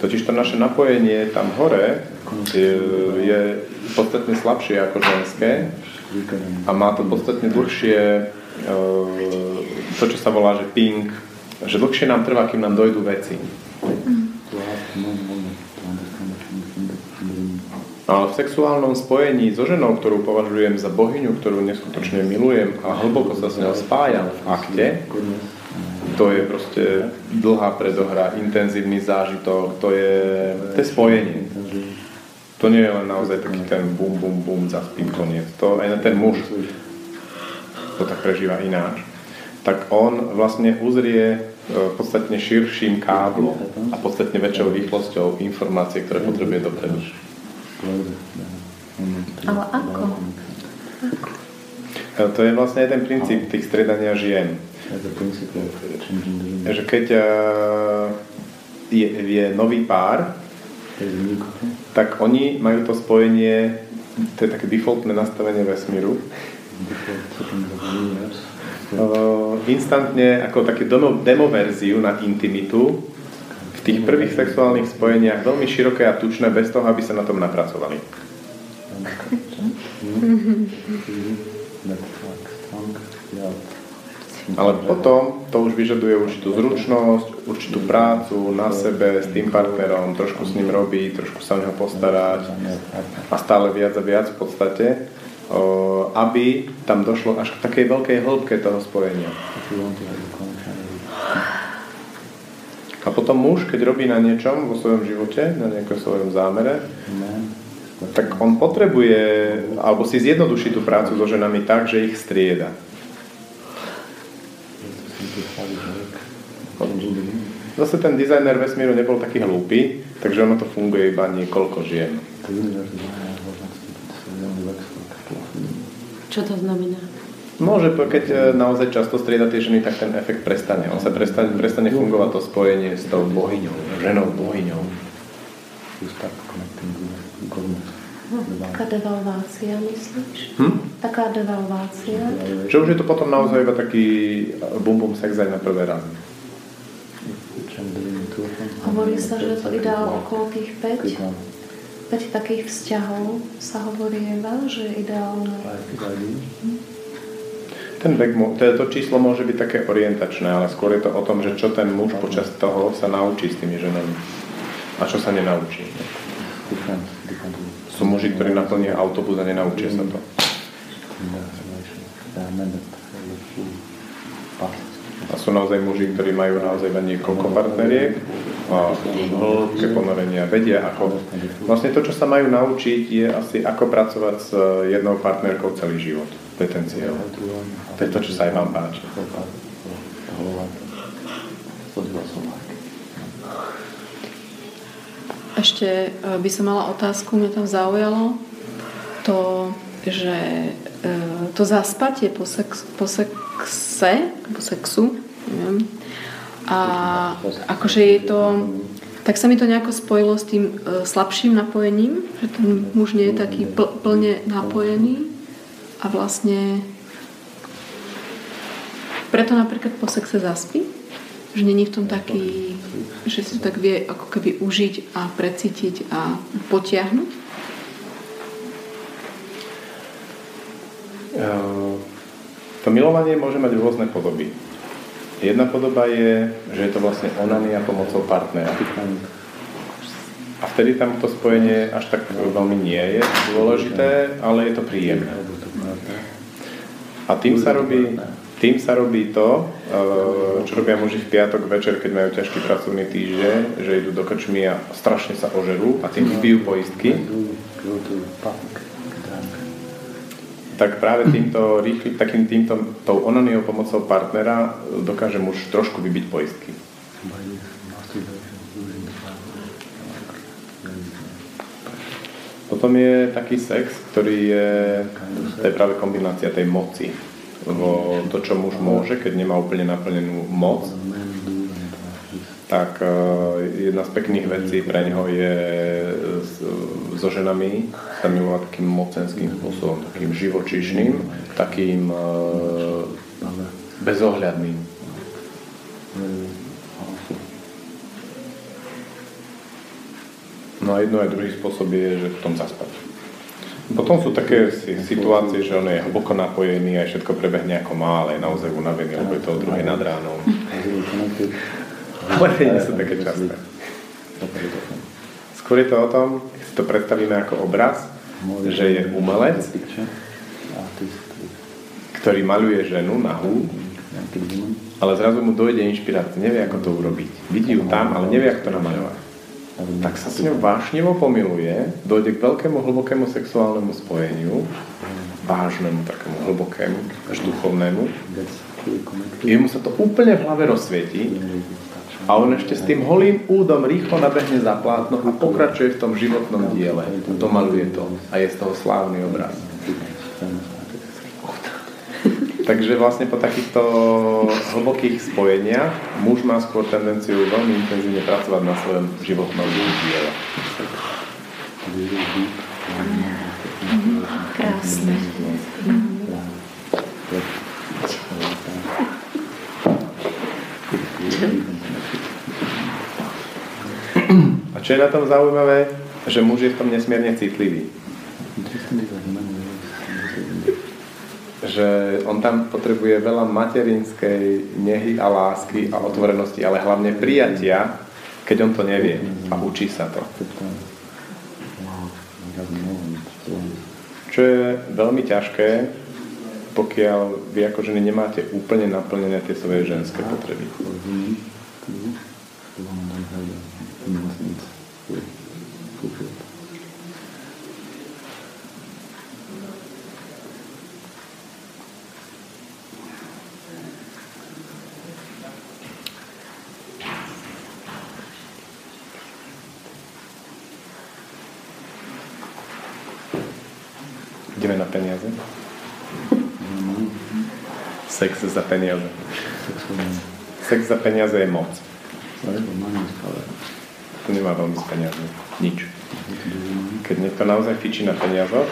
Totiž to naše napojenie tam hore je, je podstatne slabšie ako ženské a má to podstatne dlhšie e, to, čo sa volá, že ping, že dlhšie nám trvá, kým nám dojdú veci. V sexuálnom spojení so ženou, ktorú považujem za bohyňu, ktorú neskutočne milujem a hlboko sa s ňou spájam v akte, to je proste dlhá predohra, intenzívny zážitok, to je, to je spojenie. To nie je len naozaj taký ten bum, bum, bum, zaspím koniec. To aj ten muž to tak prežíva ináč. Tak on vlastne uzrie e, podstatne širším káblom a podstatne väčšou rýchlosťou informácie, ktoré potrebuje dopredu. Ale ako? E, to je vlastne ten princíp tých stredania žien. Že keď e, je, je nový pár, tak oni majú to spojenie, to je také defaultné nastavenie vesmíru, instantne ako také demo, demo verziu na intimitu tých prvých sexuálnych spojeniach veľmi široké a tučné bez toho, aby sa na tom napracovali. Ale potom to už vyžaduje určitú zručnosť, určitú prácu na sebe, s tým partnerom, trošku s ním robiť, trošku sa o neho postarať a stále viac a viac v podstate, aby tam došlo až k takej veľkej hĺbke toho spojenia. A potom muž, keď robí na niečom vo svojom živote, na nejakom svojom zámere, tak on potrebuje, alebo si zjednoduší tú prácu so ženami tak, že ich strieda. Zase ten dizajner vesmíru nebol taký hlúpy, takže ono to funguje iba niekoľko žien. Čo to znamená? Môže, keď e, naozaj často strieda tie ženy, tak ten efekt prestane. On sa prestane, prestane fungovať to spojenie s tou bohyňou, ženou bohyňou. Taká devalvácia, myslíš? Hm? Taká devalvácia? Že už je to potom naozaj iba taký bum bum sex aj na prvé razy. Hovorí sa, že to ideál okolo tých 5, 5 takých vzťahov sa hovorieva, že je ideálne. Ten vek, to číslo môže byť také orientačné, ale skôr je to o tom, že čo ten muž počas toho sa naučí s tými ženami a čo sa nenaučí. Sú muži, ktorí naplnia autobus a nenaučia sa to. A sú naozaj muži, ktorí majú naozaj niekoľko partneriek a hĺbke ponorenia vedia, ako... Vlastne to, čo sa majú naučiť, je asi ako pracovať s jednou partnerkou celý život. Cieľ. To je to, čo sa aj vám páči. Ešte e, by som mala otázku, mňa tam zaujalo to, že e, to zaspatie po, sex, po sexe, po sexu, neviem, a akože je to, tak sa mi to nejako spojilo s tým e, slabším napojením, že ten muž nie je taký pl- plne napojený a vlastne preto napríklad po sexe zaspí, že není v tom taký, že si to tak vie ako keby užiť a precítiť a potiahnuť. To milovanie môže mať rôzne podoby. Jedna podoba je, že je to vlastne onania pomocou partnera. A vtedy tam to spojenie až tak veľmi nie je dôležité, ale je to príjemné. A tým sa robí, tým sa robí to, e, čo robia muži v piatok večer, keď majú ťažký pracovný týždeň, že idú do krčmy a strašne sa ožerú a tým vybijú poistky. Tak práve týmto rýchly, takým týmto, tou onaniou pomocou partnera dokáže muž trošku vybiť poistky. Potom je taký sex, ktorý je, to je práve kombinácia tej moci lebo to, čo muž môže, keď nemá úplne naplnenú moc, tak e, jedna z pekných vecí pre neho je so ženami sa milovať takým mocenským spôsobom, takým živočišným, takým e, bezohľadným. No a jedno aj druhý spôsob je, že v tom zaspať. Potom sú také situácie, že on je hlboko napojený a všetko prebehne ako má, ale je naozaj unavený, lebo je to o druhej nad ránom. Ale nie sú také časté. Skôr je to o tom, si to predstavíme ako obraz, že je umelec, ktorý maluje ženu nahú, ale zrazu mu dojde inšpirácia, nevie ako to urobiť. Vidí ju tam, ale nevie ako to namaľovať tak sa s ňou vášnevo pomiluje, dojde k veľkému hlbokému sexuálnemu spojeniu, vážnemu, takému hlbokému, až duchovnému. Jemu sa to úplne v hlave rozsvietí a on ešte s tým holým údom rýchlo nabehne za plátno a pokračuje v tom životnom diele. Domaluje to a je z toho slávny obraz. Takže vlastne po takýchto hlbokých spojeniach muž má skôr tendenciu veľmi intenzívne pracovať na svojom životnom diele. Krásne. A čo je na tom zaujímavé, že muž je v tom nesmierne citlivý že on tam potrebuje veľa materinskej nehy a lásky a otvorenosti, ale hlavne prijatia, keď on to nevie a učí sa to. Čo je veľmi ťažké, pokiaľ vy ako ženy nemáte úplne naplnené tie svoje ženské potreby. Ideme na peniaze. Sex za peniaze. Sex za peniaze je moc. To nemá veľmi s peniazmi. Nič. Keď niekto naozaj fičí na peniazoch,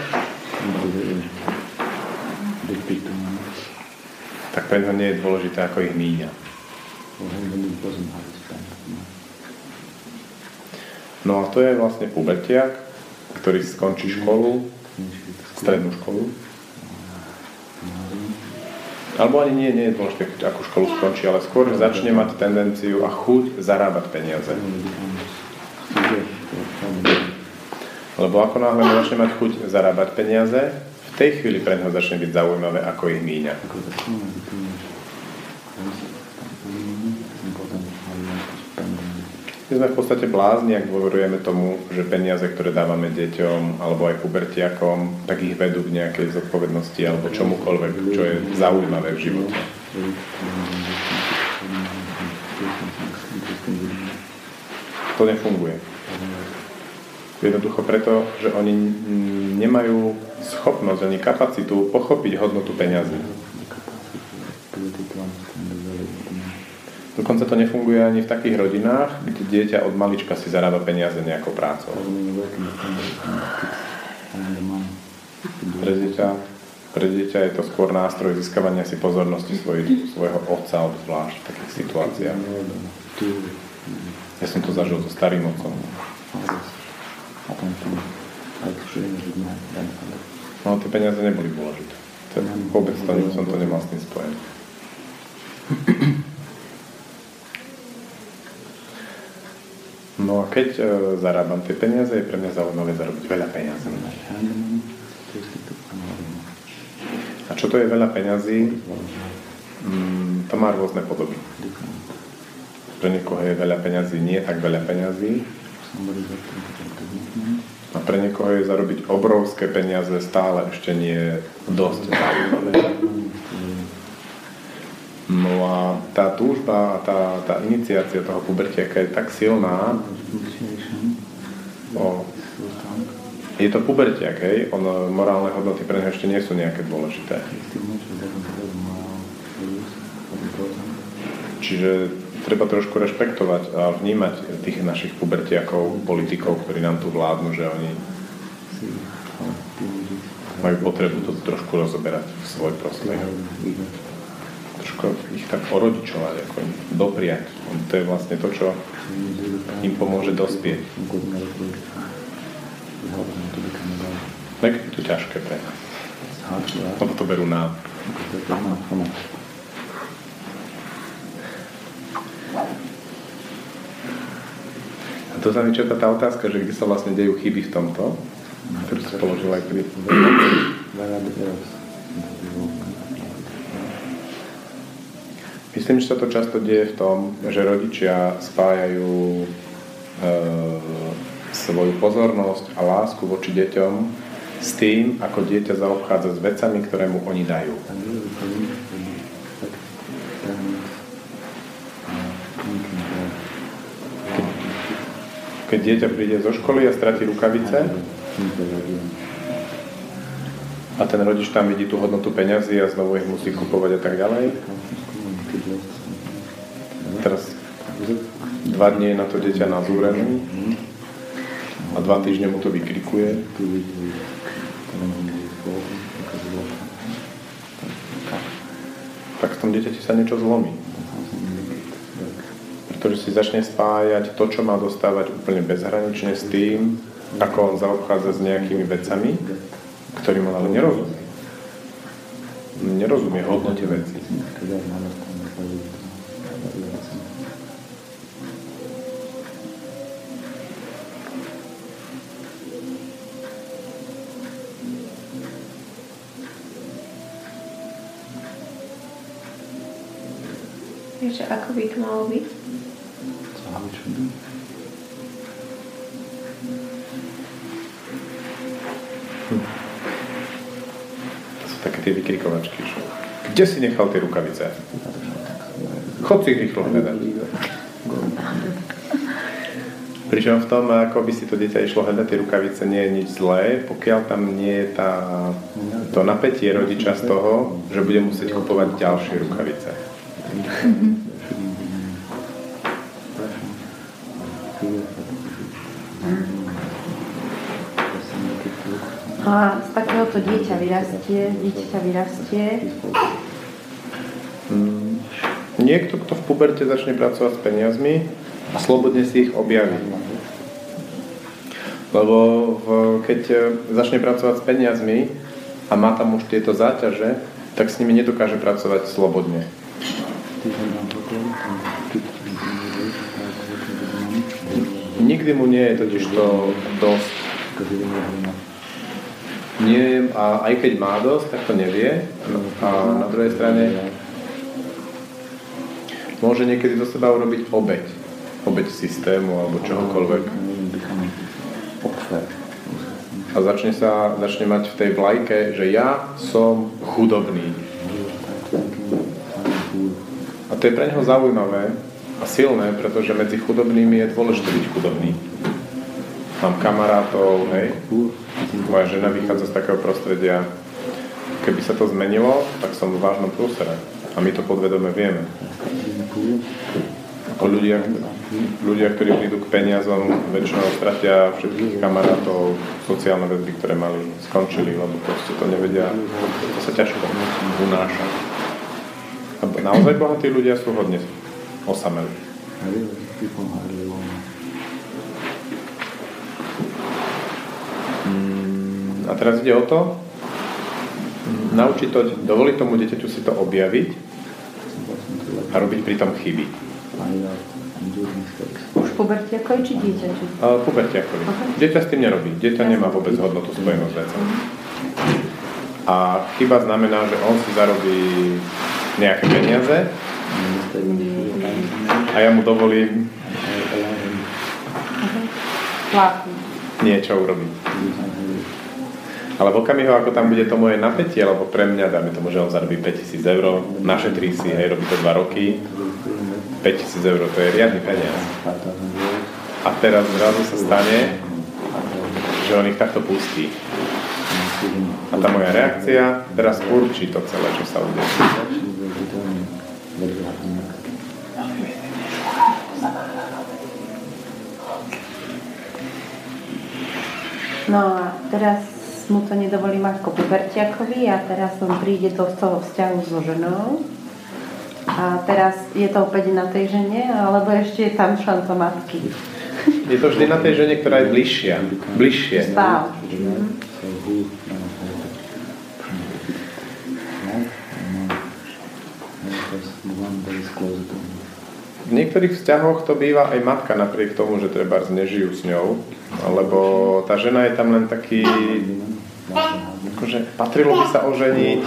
tak pre nie je dôležité, ako ich míňa. No a to je vlastne pubertiak, ktorý skončí školu, strednú školu. Alebo ani nie, nie je dôležité, akú školu skončí, ale skôr začne mať tendenciu a chuť zarábať peniaze. Lebo ako náhle začne mať chuť zarábať peniaze, v tej chvíli pre neho začne byť zaujímavé, ako ich míňa. My sme v podstate blázni, ak dôverujeme tomu, že peniaze, ktoré dávame deťom alebo aj pubertiakom, tak ich vedú k nejakej zodpovednosti alebo čomukoľvek, čo je zaujímavé v živote. To nefunguje. Jednoducho preto, že oni nemajú schopnosť ani kapacitu pochopiť hodnotu peňazí. Dokonca to nefunguje ani v takých rodinách, kde dieťa od malička si zarába peniaze nejakou prácou. Pre dieťa, pre dieťa je to skôr nástroj získavania si pozornosti svoj, svojho otca obzvlášť v takých situáciách. Ja som to zažil so starým otcom. No tie peniaze neboli dôležité. Vôbec to, som to nemal s tým spojený. No a keď uh, zarábam tie peniaze, je pre mňa zaujímavé zarobiť veľa peniazy. A čo to je veľa peňazí? mm, to má rôzne podoby. Pre niekoho je veľa peňazí, nie tak veľa peňazí. A pre niekoho je zarobiť obrovské peniaze stále ešte nie dosť zaujímavé. No a tá túžba, tá, tá iniciácia toho pubertiaka je tak silná, o, je to pubertiak, hej? On, morálne hodnoty pre neho ešte nie sú nejaké dôležité. Čiže treba trošku rešpektovať a vnímať tých našich pubertiakov, politikov, ktorí nám tu vládnu, že oni majú potrebu to trošku rozoberať v svoj prospech. Trošku ich tak porodičovať, ako im dopriať. To je vlastne to, čo im pomôže dospieť. Tak je to ťažké pre nás. Lebo to berú nám. A to sa mi četá tá otázka, že kde sa vlastne dejú chyby v tomto, ktorú si položil aj kedy. Myslím, že sa to často deje v tom, že rodičia spájajú e, svoju pozornosť a lásku voči deťom s tým, ako dieťa zaobchádza s vecami, ktoré mu oni dajú. Keď dieťa príde zo školy a stratí rukavice a ten rodič tam vidí tú hodnotu peňazí a znovu ich musí kupovať a tak ďalej. Teraz dva dní je na to dieťa nazúrené a dva týždne mu to vykrikuje. Tak v tom dieťati sa niečo zlomí pretože si začne spájať to, čo má dostávať úplne bezhranične s tým, ako on zaobchádza s nejakými vecami, ktorým on ale nerozumie. Nerozumie hodnote veci. Ako by to malo byť? tie vykrikovačky. Že? Kde si nechal tie rukavice? Chod si ich rýchlo hľadať. Pričom v tom, ako by si to dieťa išlo hľadať tie rukavice, nie je nič zlé, pokiaľ tam nie je tá, to napätie rodiča z toho, že bude musieť kupovať ďalšie rukavice. A z takéhoto dieťa vyrastie, dieťa vyrastie. Hmm. Niekto, kto v puberte začne pracovať s peniazmi a slobodne si ich objaví. Lebo keď e, začne pracovať s peniazmi a má tam už tieto záťaže, tak s nimi nedokáže pracovať slobodne. Nikdy mu nie je totiž to dosť nie, a aj keď má dosť, tak to nevie. A na druhej strane môže niekedy zo seba urobiť obeď. Obeď systému alebo čohokoľvek. A začne sa, začne mať v tej vlajke, že ja som chudobný. A to je pre neho zaujímavé a silné, pretože medzi chudobnými je dôležité byť chudobný. Mám kamarátov, hej, moja žena vychádza z takého prostredia, keby sa to zmenilo, tak som v vážnom prúsere. A my to podvedome vieme. Ako ľudia, ľudia, ktorí prídu k peniazom, väčšinou stratia všetkých kamarátov, sociálne väzby, ktoré mali, skončili, lebo proste to nevedia, to sa ťažko unáša. A naozaj bohatí ľudia sú hodne osamelí. A teraz ide o to, naučiť to, dovoliť tomu dieťaťu si to objaviť a robiť pritom chyby. Už pubertiakovi či dieťaťu? Uh, pubertiakovi. Okay. Dieťa s tým nerobí. Dieťa nemá vôbec hodnotu spojenú s vecom. A chyba znamená, že on si zarobí nejaké peniaze a ja mu dovolím niečo urobiť. Ale v okamihu, ako tam bude to moje napätie, alebo pre mňa, dáme tomu, že on zarobí 5000 eur, našetrí si, hej, robí to 2 roky, 5000 eur, to je riadny peniaz. A teraz zrazu sa stane, že on ich takto pustí. A tá moja reakcia teraz určí to celé, čo sa udeje. No a teraz mu to nedovolím ako pubertiakovi a teraz on príde do toho vzťahu so ženou. A teraz je to opäť na tej žene, alebo ešte je tam šanca matky. Je to vždy na tej žene, ktorá je bližšia. Bližšie. Stále. V niektorých vzťahoch to býva aj matka napriek tomu, že treba nežijú s ňou, lebo tá žena je tam len taký, akože patrilo by sa oženiť,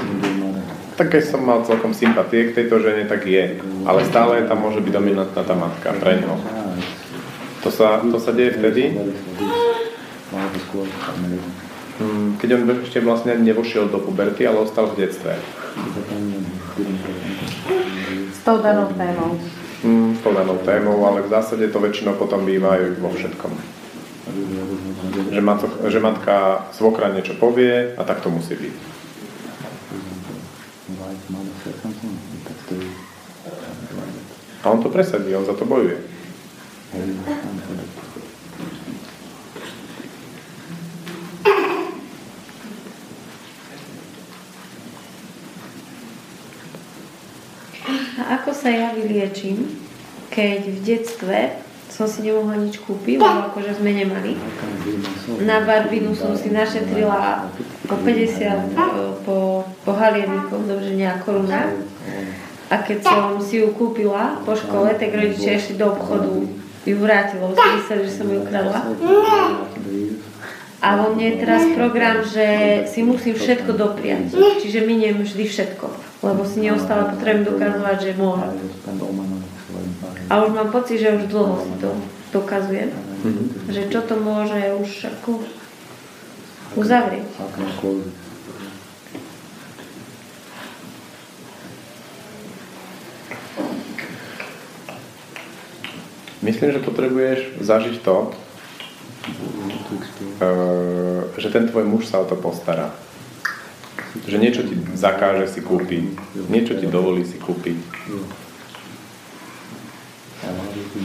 tak keď som mal celkom sympatie k tejto žene, tak je. Ale stále tam môže byť dominantná tá matka pre ňo. To sa, to sa deje vtedy, hm, keď on ešte vlastne nevošiel do puberty, ale ostal v detstve. S tou danou témou. Hm, s tou danou témou, ale v zásade to väčšinou potom býva aj vo všetkom. Že, matka, že matka svokra niečo povie a tak to musí byť. A on to presadí, on za to bojuje. A ako sa ja vyliečím, keď v detstve som si nemohla nič kúpiť, lebo akože sme nemali. Na barbinu som si našetrila po 50 e, po, po halieníkom, dobře nejaká koruna. A keď som si ju kúpila po škole, tak rodičia išli do obchodu ju vrátil, lebo si mysleli, že som ju ukradla. A vo mne je teraz program, že si musím všetko dopriať. Čiže miniem vždy všetko. Lebo si neustále potrebujem dokazovať, že môžem. A už mám pocit, že už dlho si to dokazujem. Že čo to môže už ako uzavrieť. Myslím, že potrebuješ zažiť to, eh, že ten tvoj muž sa o to postará. Že niečo ti zakáže si kúpiť, niečo ti dovolí si kúpiť.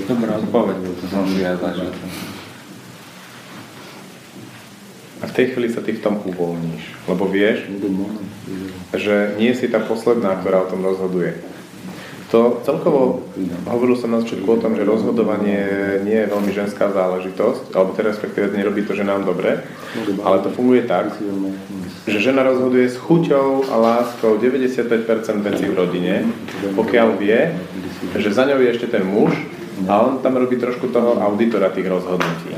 Dobrá odpoveď, to som si ja zažil. A v tej chvíli sa ty v tom uvoľníš, lebo vieš, že nie si tá posledná, ktorá o tom rozhoduje. To celkovo, hovoril som na začiatku o tom, že rozhodovanie nie je veľmi ženská záležitosť, alebo teda respektíve nerobí to, že nám dobre, ale to funguje tak, že žena rozhoduje s chuťou a láskou 95% vecí v rodine, pokiaľ vie, že za ňou je ešte ten muž a on tam robí trošku toho auditora tých rozhodnutí.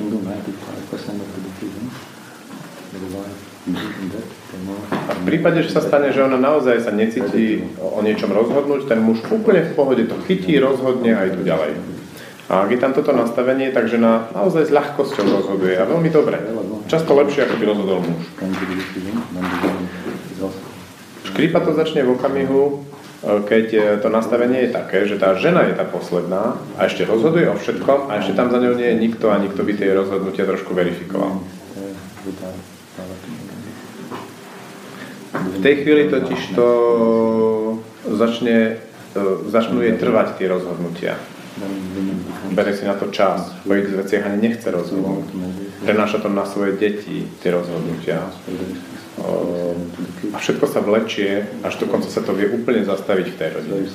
A v prípade, že sa stane, že ona naozaj sa necíti o niečom rozhodnúť, ten muž úplne v pohode to chytí, rozhodne a idú ďalej. A ak je tam toto nastavenie, tak žena naozaj s ľahkosťou rozhoduje a veľmi dobre. Často lepšie, ako by rozhodol muž. Škrípa to začne v okamihu, e, keď e, to nastavenie je také, že tá žena je tá posledná a ešte rozhoduje o všetkom a ešte tam za ňou nie je nikto a nikto by tie rozhodnutia trošku verifikoval. V tej chvíli totiž to začne, e, začnú jej trvať tie rozhodnutia. Bere si na to čas, v ich veciach ani nechce rozhodnúť. Prenáša to na svoje deti, tie rozhodnutia. A všetko sa vlečie, až dokonca sa to vie úplne zastaviť v tej rodine.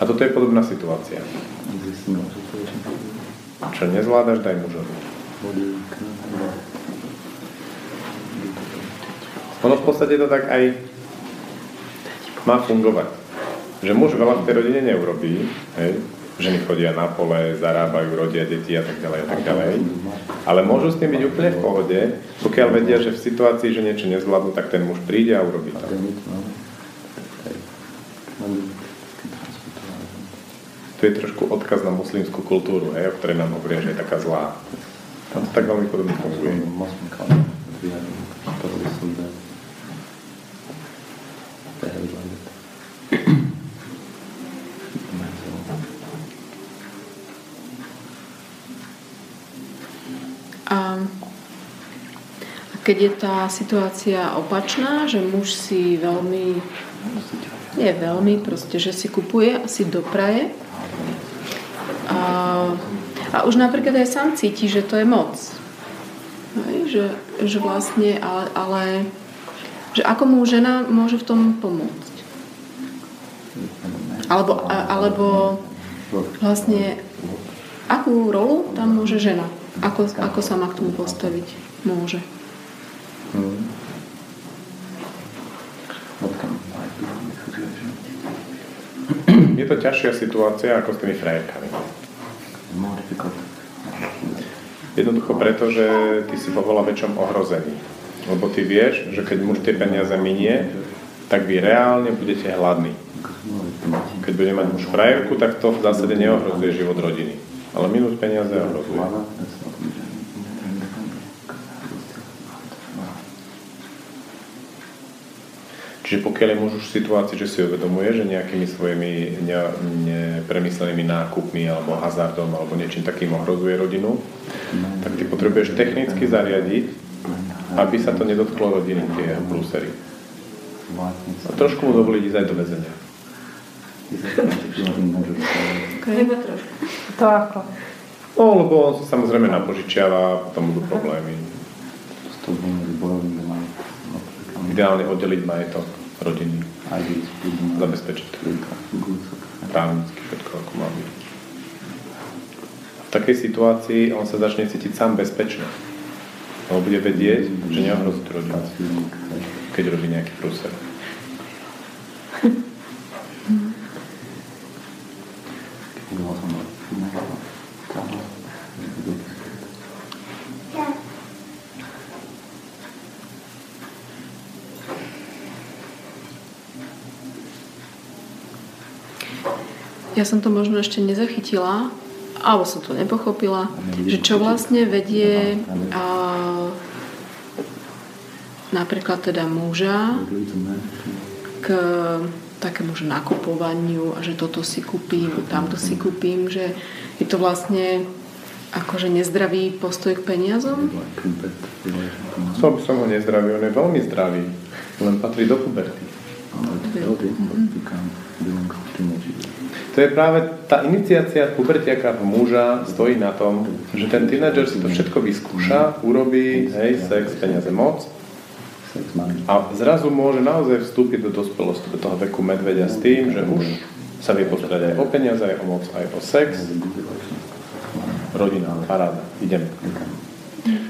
A toto je podobná situácia. Čo nezvládaš, daj mužovi. Ono v podstate to tak aj má fungovať. Že muž veľa v tej rodine neurobí, hej? ženy chodia na pole, zarábajú, rodia deti a tak ďalej a tak ďalej. Ale môžu s tým byť úplne v pohode, pokiaľ vedia, že v situácii, že niečo nezvládnu, tak ten muž príde a urobí to. Tu je trošku odkaz na muslimskú kultúru, hej, o ktorej nám hovoria, že je taká zlá. Tam to tak veľmi podobne funguje. A keď je tá situácia opačná, že muž si veľmi, nie veľmi, proste, že si kupuje si dopraje a, a už napríklad aj sám cíti, že to je moc. Hej, že, že vlastne, ale, ale že ako mu žena môže v tom pomôcť. Alebo, alebo vlastne akú rolu tam môže žena? Ako, ako sa má k tomu postaviť? Môže. Je to ťažšia situácia ako s tými frajerkami. Jednoducho preto, že ty si vo veľa väčšom ohrození. Lebo ty vieš, že keď muž tie peniaze minie, tak vy reálne budete hladní. Keď bude mať muž frajerku, tak to v zásade neohrozuje život rodiny. Ale minúť peniaze ohrozuje. Čiže pokiaľ je muž už v situácii, že si uvedomuje, že nejakými svojimi ne, nepremyslenými nákupmi alebo hazardom alebo niečím takým ohrozuje rodinu, tak ty potrebuješ technicky zariadiť, aby sa to nedotklo rodiny, tie prúsery. A trošku mu dovoliť ísť aj do väzenia. Trošku. To ako? No, lebo on sa samozrejme napožičiava, potom budú problémy. Ideálne oddeliť majetok rodiny. Zabezpečiť to. Právnicky všetko, ako má byť. V takej situácii on sa začne cítiť sám bezpečne. Lebo bude vedieť, že neohrozí tú rodinu, keď robí nejaký prúser. Ja som to možno ešte nezachytila, alebo som to nepochopila, že čo vlastne vedie a, napríklad teda muža k takému že nakupovaniu a že toto si kúpim, tamto si kúpim, že je to vlastne akože nezdravý postoj k peniazom? Som by som ho nezdravý, on je veľmi zdravý, len patrí do puberty. To je práve tá iniciácia pubertiaka muža stojí na tom, že ten tínedžer si to všetko vyskúša, urobí, hej, sex, peniaze, moc a zrazu môže naozaj vstúpiť do dospelosti, do toho veku medvedia s tým, že už sa vie postarať aj o peniaze, aj o moc, aj o sex. Rodina, paráda, ideme.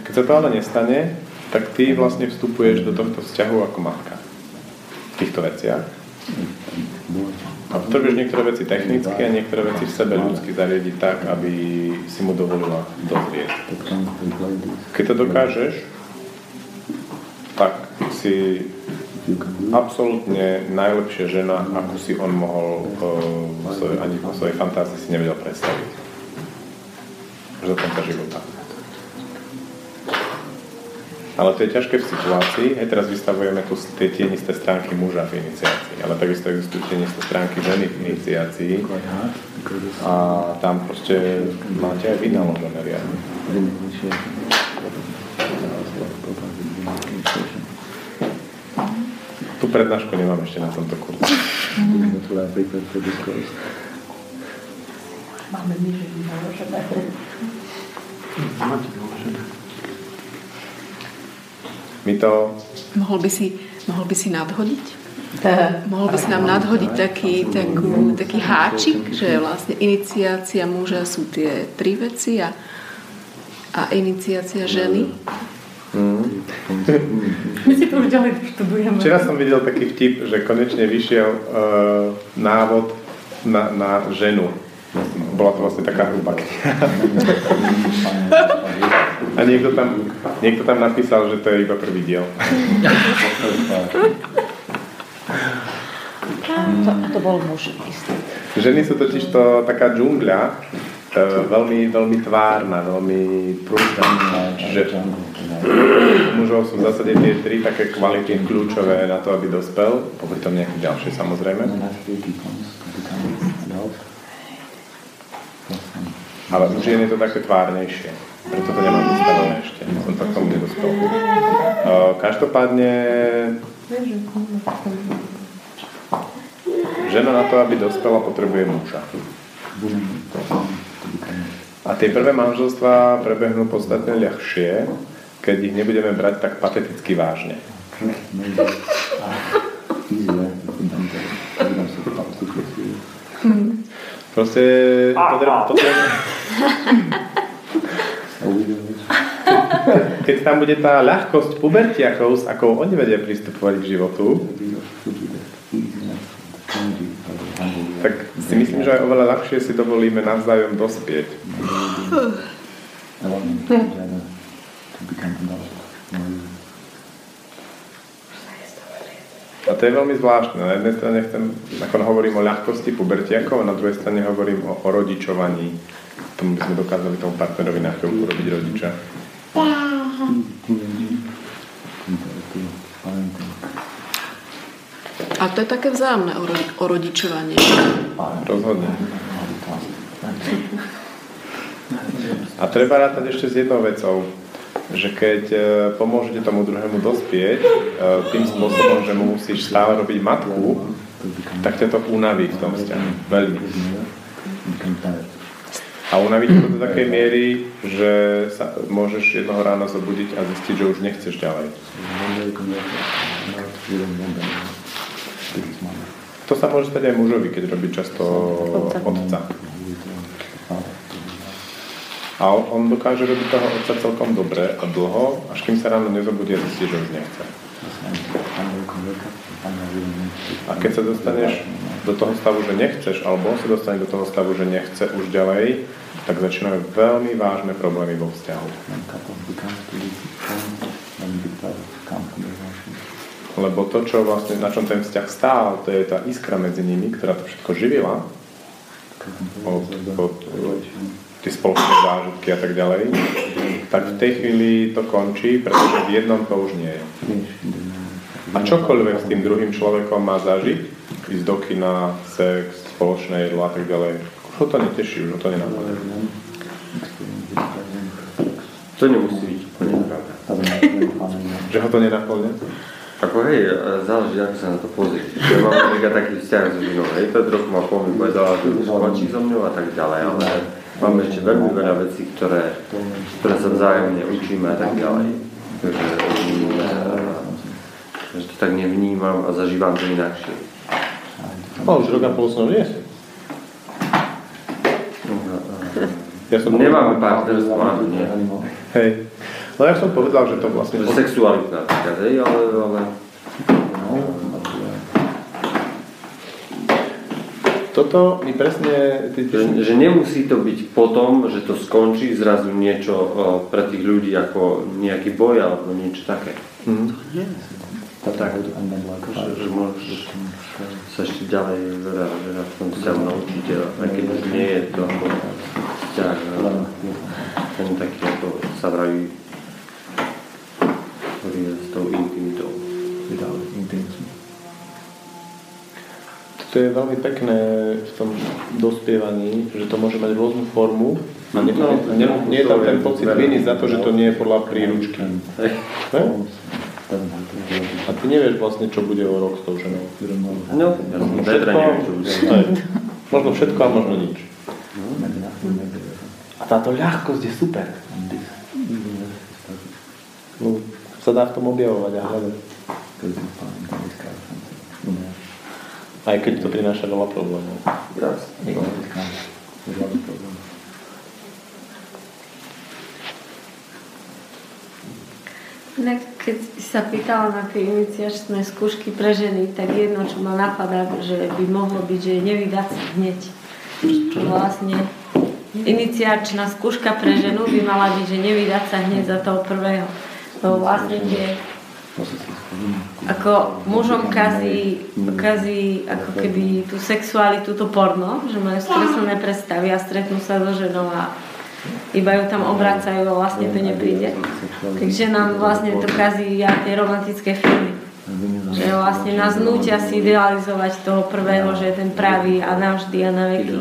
Keď sa to ale nestane, tak ty vlastne vstupuješ do tohto vzťahu ako matka v týchto veciach. A potrebuješ niektoré veci technicky a niektoré veci v sebe ľudsky zariadiť tak, aby si mu dovolila dozrieť. Keď to dokážeš, tak si absolútne najlepšia žena, ako si on mohol uh, svoj, ani po svojej fantázii si nevedel predstaviť. Až do konca života. Ale to je ťažké v situácii, aj teraz vystavujeme tu tie tienisté stránky muža v iniciácii, ale takisto existujú tienisté stránky ženy v iniciácii a tam proste máte aj vynaložené riadne. Tu prednášku nemám ešte na tomto kurze. Máme my, že vynaložené. My to... Mohol by si, mohol by si nadhodiť? Mohol by si nám nadhodiť taký, takú, taký háčik, že vlastne iniciácia muža sú tie tri veci a, a iniciácia ženy? Mm. My si to už ďalej študujeme. Včera som videl taký vtip, že konečne vyšiel uh, návod na, na ženu. bola to vlastne taká hrubá kniha. A niekto tam, niekto tam napísal, že to je iba prvý diel. To, to bol muž istý. Ženy sú totiž to taká džungľa, e, veľmi, veľmi tvárna, veľmi prúdna. Čiže mužov sú v zásade tie tri také kvality kľúčové na to, aby dospel, popri tom nejaké ďalšie samozrejme. Ale u žien je to také tvárnejšie. Preto to nemám vystavené ešte. Som tak tomu nedospel. Každopádne žena na to, aby dospela, potrebuje muža. A tie prvé manželstvá prebehnú podstatne ľahšie, keď ich nebudeme brať tak pateticky vážne. Proste potrebujem, potrebujem, keď tam bude tá ľahkosť pubertiakov, s akou oni vedia pristupovať k životu, tak si myslím, že aj oveľa ľahšie si dovolíme navzájom dospieť. A to je veľmi zvláštne. Na jednej strane chcem, ako hovorím o ľahkosti pubertiakov, a na druhej strane hovorím o, o rodičovaní. Tomu by sme dokázali tomu partnerovi na chvíľku robiť rodiča. A to je také vzájomné o, ro- o rodičovanie. Rozhodne. A treba rátať ešte s jednou vecou, že keď e, pomôžete tomu druhému dospieť e, tým spôsobom, že mu musíš stále robiť matku, tak ťa to unaví v tom vzťahu. Veľmi. A unaví to do takej miery, že sa môžeš jednoho rána zobudiť a zistiť, že už nechceš ďalej. To sa môže stať aj mužovi, keď robí často otca. A on, on dokáže robiť toho otca celkom dobre a dlho, až kým sa ráno nezobudí a zistí, že už nechce. A keď sa dostaneš do toho stavu, že nechceš, alebo on sa dostane do toho stavu, že nechce už ďalej, tak začínajú veľmi vážne problémy vo vzťahu. Lebo to, čo vlastne, na čom ten vzťah stál, to je tá iskra medzi nimi, ktorá to všetko živila, od, od, tie spoločné zážitky a tak ďalej, tak v tej chvíli to končí, pretože v jednom to už nie je. A čokoľvek s tým druhým človekom má zažiť, ísť do kina, sex, spoločné jedlo a tak ďalej, už ho to neteší, už ho to nenapadá. To nemusí byť úplne pravda. Že ho to nenaplňa? Ako hej, záleží, ako sa na to pozrie. Ja mám napríklad taký vzťah s ženou, hej, to trochu ma pomi povedala, že už skončí so mnou a tak ďalej, ale máme ešte veľmi veľa vecí, ktoré, ktoré sa vzájomne učíme a tak ďalej. Takže, že to tak nevnímam a zažívam to inakšie. No, už rok a pol som nie. Ja som Nemáme partnerstvo, áno, nie. Hej. No ja som povedal, že to vlastne... Že sexualita napríklad, hej, ale, ale Toto mi presne... Ty, že, že nemusí to byť potom, že to skončí zrazu niečo o, pre tých ľudí ako nejaký boj alebo niečo také. Mm. Tak, že, že môžeš sa ešte ďalej veľa, veľa v tom vzťahu naučiť, aj keď už nie je to ako vzťah, ten taký, ako sa vraví, ktorý je s tou intimitou. To je veľmi pekné v tom dospievaní, že to môže mať rôznu formu a nie, No, nie, nie je tam je ten pocit viny za to, že to nie je podľa príručky. Ne? A ty nevieš vlastne, čo bude o rok s tou ženou. No, čo bude. Hej. Možno všetko a možno nič. A táto ľahkosť je super. No, sa dá v tom objavovať a hľadať. Aj keď to prináša veľa problémov. Inak, keď sa pýtala na tie iniciačné skúšky pre ženy, tak jedno, čo ma napadá, že by mohlo byť, že nevydať sa hneď. Čo vlastne iniciačná skúška pre ženu by mala byť, že nevydať sa hneď za toho prvého. Lebo vlastne tie ako mužom kazí, kazí ako keby tú sexualitu, to porno, že majú skreslené predstavy a stretnú sa so ženou a iba ju tam obracajú a vlastne to nepríde. Takže nám vlastne to kazí aj tie romantické filmy. Že vlastne nás nútia si idealizovať toho prvého, že je ten pravý a navždy a na veky.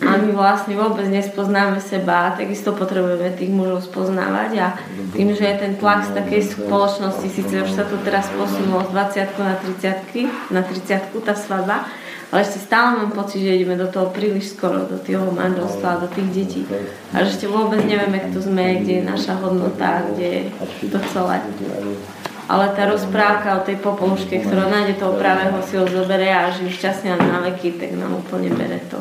A my vlastne vôbec nespoznáme seba a takisto potrebujeme tých mužov spoznávať a tým, že je ten tlak z takej spoločnosti, síce už sa to teraz posunulo z 20 na 30 na 30 tá svadba, ale ešte stále mám pocit, že ideme do toho príliš skoro, do toho manželstva, do tých detí. A že ešte vôbec nevieme, kto sme, kde je naša hodnota, kde je to celé ale tá rozprávka o tej popoluške, ktorá nájde toho pravého, si ho zoberie a žije šťastne na veky, tak nám úplne bere to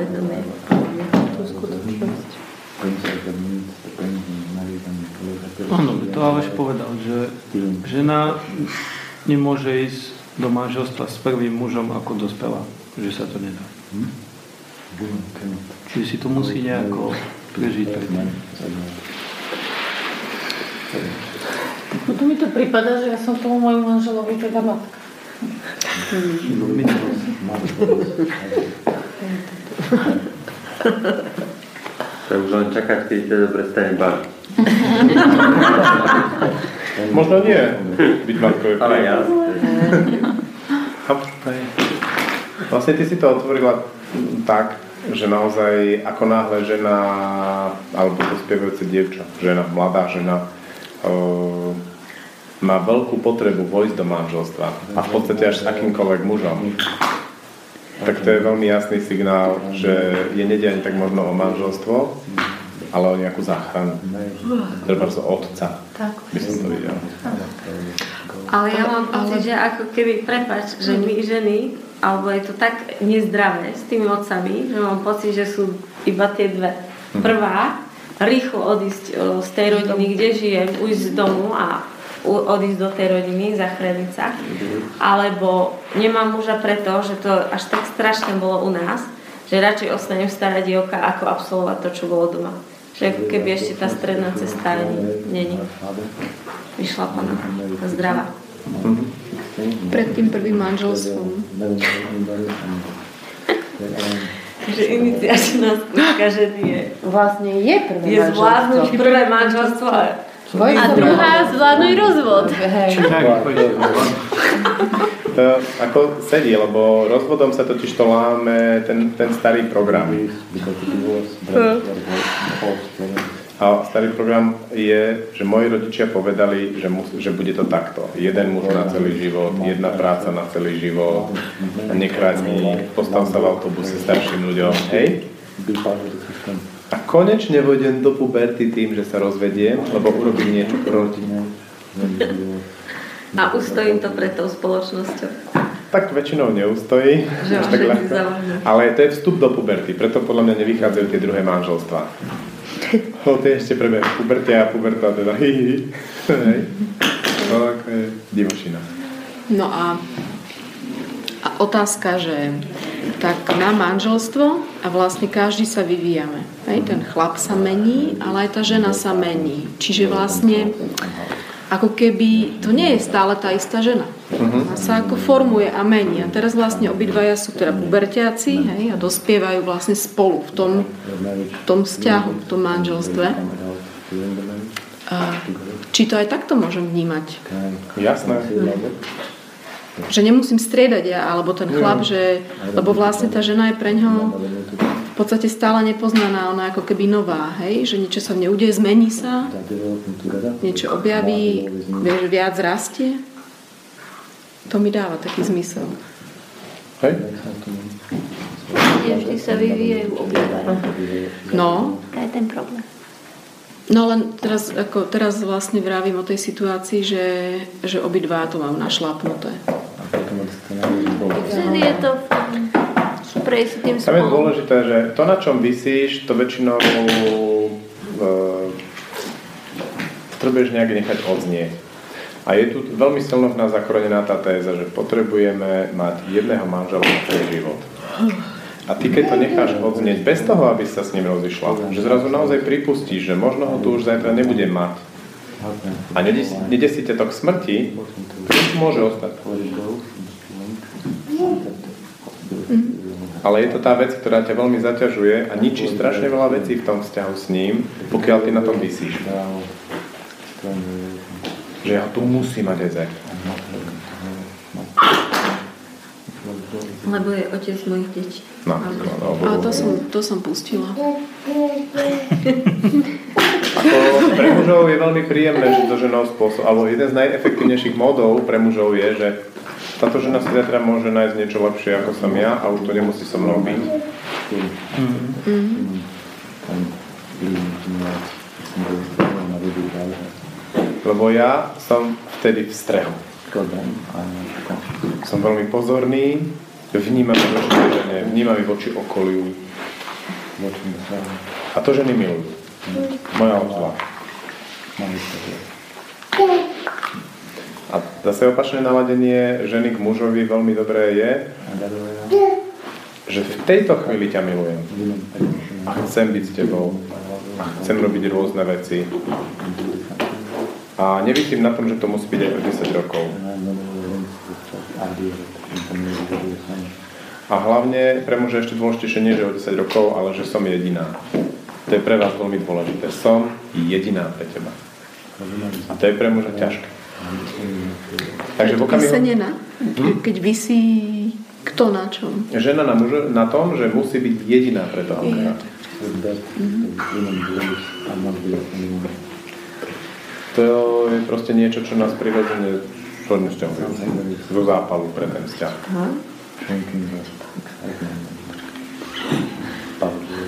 vedomie, skutočnosť. Áno, to Aleš povedal, že žena nemôže ísť do manželstva s prvým mužom ako dospelá, že sa to nedá. Čiže si to musí nejako prežiť. No tu mi to prípada, že ja som tomu môjmu manželovi teda matka. To už len čakať, keď ťa prestane baviť. Možno nie. Byť matkou je Ale jasne. Vlastne ty si to otvorila tak, že naozaj ako náhle žena alebo dospievajúce dievča, žena, mladá žena má veľkú potrebu vojsť do manželstva a v podstate až s akýmkoľvek mužom, tak to je veľmi jasný signál, že je nedia ani tak možno o manželstvo, ale o nejakú záchranu. Treba o otca, by som to videl. Ale ja mám pocit, že ako keby, prepač, že my ženy, alebo je to tak nezdravé s tými otcami, že mám pocit, že sú iba tie dve. Prvá, rýchlo odísť z tej rodiny, kde žijem, ujsť z domu a odísť do tej rodiny, zachrániť sa. Alebo nemám muža preto, že to až tak strašne bolo u nás, že radšej ostanem stará dievka, ako absolvovať to, čo bolo doma. Že ako keby ešte tá stredná cesta není vyšlapaná, zdravá. Pred tým prvým manželstvom. že iniciačná skúška ženy je... Vlastne je prvé je zvládnuť prvé manželstvo a a druhá zvládnuť rozvod. To ako sedí, lebo rozvodom sa totiž to láme ten, ten starý program. A starý program je, že moji rodičia povedali, že, mus, že bude to takto. Jeden muž na celý život, jedna práca na celý život, nekradni, postav sa v autobuse starším ľuďom, hej? A konečne vojdem do puberty tým, že sa rozvediem, lebo urobím niečo proti. A ustojím to pred tou spoločnosťou. Tak väčšinou neustojí, až tak ľahko. Ale to je vstup do puberty, preto podľa mňa nevychádzajú tie druhé manželstvá. No, tie ešte prebehne puberty a puberta teda hi, hi. Hej. No, ako je divošina. No a, a otázka, že tak na manželstvo a vlastne každý sa vyvíjame. Hej, ten chlap sa mení, ale aj tá žena sa mení. Čiže vlastne ako keby to nie je stále tá istá žena. Ona sa ako formuje a mení. A teraz vlastne obidvaja sú teda pubertiaci hej, a dospievajú vlastne spolu v tom, v tom vzťahu, v tom manželstve. A či to aj takto môžem vnímať? Jasné. Že nemusím striedať ja, alebo ten chlap, že, lebo vlastne tá žena je pre ňoho podstate stále nepoznaná, ona ako keby nová, hej? že niečo sa v nej udeje, zmení sa, niečo objaví, vieš, viac rastie. To mi dáva taký zmysel. Hej? Vždy sa vyvíjajú obidva. No. To je ten problém. No len teraz, ako, teraz vlastne vravím o tej situácii, že, že obidva to mám našlapnuté. Vždy je to prejsť tým Tam je dôležité, že to, na čom vysíš, to väčšinou uh, potrebuješ nejak nechať odznieť. A je tu veľmi silno v nás zakorenená tá téza, že potrebujeme mať jedného manžela na celý život. A ty keď to necháš odznieť bez toho, aby sa s ním rozišla, že zrazu naozaj pripustíš, že možno ho tu už zajtra nebudem mať a nedesí ťa to k smrti, to môže ostať. Ale je to tá vec, ktorá ťa veľmi zaťažuje a ničí strašne veľa vecí v tom vzťahu s ním, pokiaľ ty na tom vysíš. Že ja tu musím mať aj. Lebo je otec mojich detí. No, no, A to som, to som pustila. Ako pre mužov je veľmi príjemné, že to ženou spôsob, alebo jeden z najefektívnejších módov pre mužov je, že táto žena si zajtra môže nájsť niečo lepšie ako som ja a už to nemusí so mnou byť. Lebo ja som vtedy v strehu. Som veľmi pozorný, vnímavý voči žene, vnímavý voči okoliu. A to ženy milujú. Moja obzvlášť. A zase opačné naladenie ženy k mužovi veľmi dobré je, že v tejto chvíli ťa milujem. A chcem byť s tebou. A chcem robiť rôzne veci. A nevysím na tom, že to musí byť aj o 10 rokov. A hlavne pre muža ešte dôležitejšie nie, že o 10 rokov, ale že som jediná. To je pre vás veľmi dôležité. Som jediná pre teba. A to je pre muža ťažké. Takže v okamihu... Vysenená? Keď vysí kto na čom? Žena na, muža, na tom, že musí byť jediná pre toho muža. To je proste niečo, čo nás prirodzene hodne vzťahuje. Zo zápalu pre ten vzťah.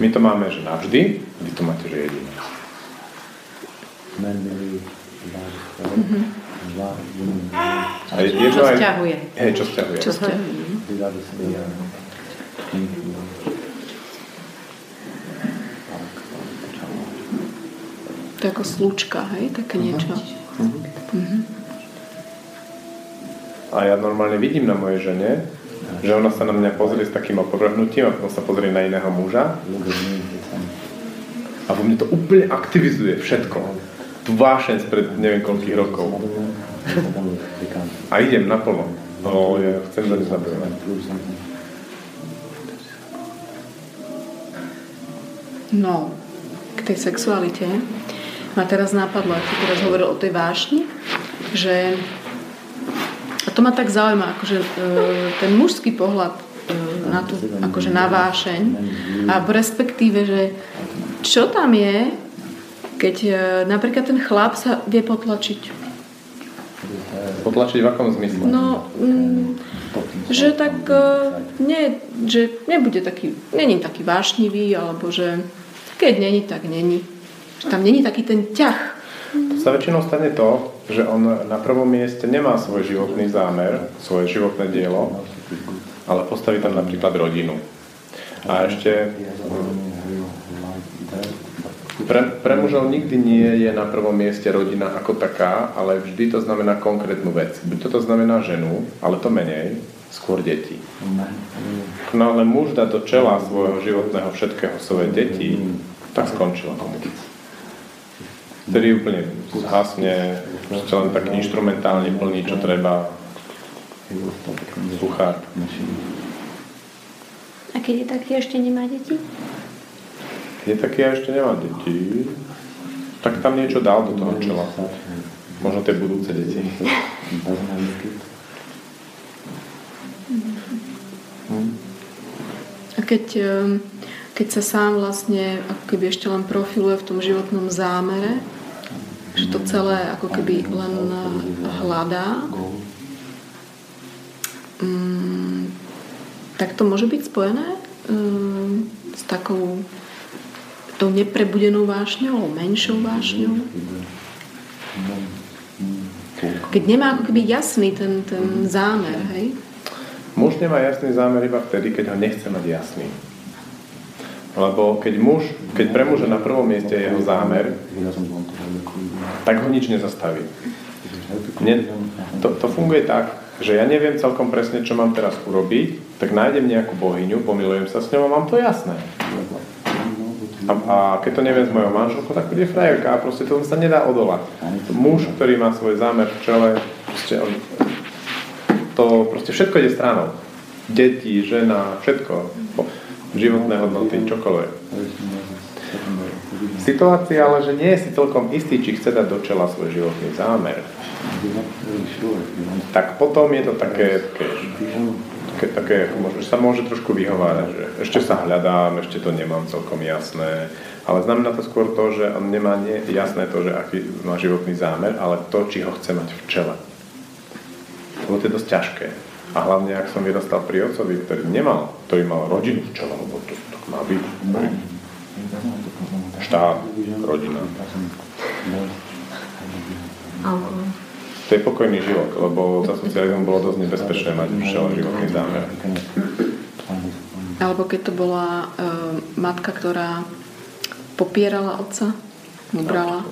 My to máme, že navždy, vy to máte, že jediné. A je, je čo aj, vzťahuje. Hej, čo vzťahuje. Čo ste? To je ako slúčka, hej? Také niečo. Mhm. A ja normálne vidím na mojej žene, že ona sa na mňa pozrie s takým opovrhnutím a potom sa pozrie na iného muža. A vo mne to úplne aktivizuje všetko. Tu vášeň spred neviem koľkých rokov. A idem naplno. No, ja chcem za zabojovať. No, k tej sexualite ma teraz napadlo, ako teraz hovoril o tej vášni, že a to ma tak zaujíma, akože e, ten mužský pohľad e, na tú, akože na vášeň a v respektíve, že čo tam je, keď e, napríklad ten chlap sa vie potlačiť. Potlačiť v akom zmysle? No, mm, že tak uh, nie, že nebude taký, není taký vášnivý, alebo že keď není, tak není. Že tam není taký ten ťah. To sa väčšinou stane to, že on na prvom mieste nemá svoj životný zámer, svoje životné dielo, ale postaví tam napríklad rodinu. A ešte pre, pre mužov nikdy nie je na prvom mieste rodina ako taká, ale vždy to znamená konkrétnu vec. Buď to znamená ženu, ale to menej, skôr deti. No ale muž dá do čela svojho životného všetkého svoje deti, tak skončila komunikácia. Vtedy úplne zhasne, proste len tak instrumentálne plní, čo treba. Suchár. A keď je taký, ešte nemá deti? Je taký a ešte nemá deti, tak tam niečo dal do toho čela. Možno tie budúce deti. A keď, ehm, keď sa sám vlastne ako keby ešte len profiluje v tom životnom zámere, že to celé ako keby len hľadá, mm, tak to môže byť spojené um, s takou tou neprebudenou vášňou, menšou vášňou. Keď nemá ako keby jasný ten, ten zámer, hej? Muž nemá jasný zámer iba vtedy, keď ho nechce mať jasný. Lebo keď muž, keď pre muža na prvom mieste je jeho zámer, tak ho nič nezastaví. Nie, to, to funguje tak, že ja neviem celkom presne, čo mám teraz urobiť, tak nájdem nejakú bohyňu, pomilujem sa s ňou a mám to jasné. A, a keď to neviem s mojou manželkou, tak bude frajerka a proste to sa nedá odolať. Muž, ktorý má svoj zámer v čele, proste on, to proste všetko ide stranou. Deti, žena, všetko. Životné hodnoty, čokoľvek. Situácia ale, že nie je si celkom istý, či chce dať do čela svoj životný zámer, tak potom je to také, také, také, také že sa môže trošku vyhovárať, že ešte sa hľadám, ešte to nemám celkom jasné, ale znamená to skôr to, že on nemá nie jasné to, že aký má životný zámer, ale to, či ho chce mať v čele. Lebo to je dosť ťažké. A hlavne, ak som vyrastal pri otcovi, ktorý nemal, ktorý mal rodinu v čele, lebo to, to má byť štát, rodina. To je pokojný život, lebo za socializmu bolo dosť nebezpečné mať všel životný zámer. Alebo keď to bola uh, matka, ktorá popierala otca, ubrala.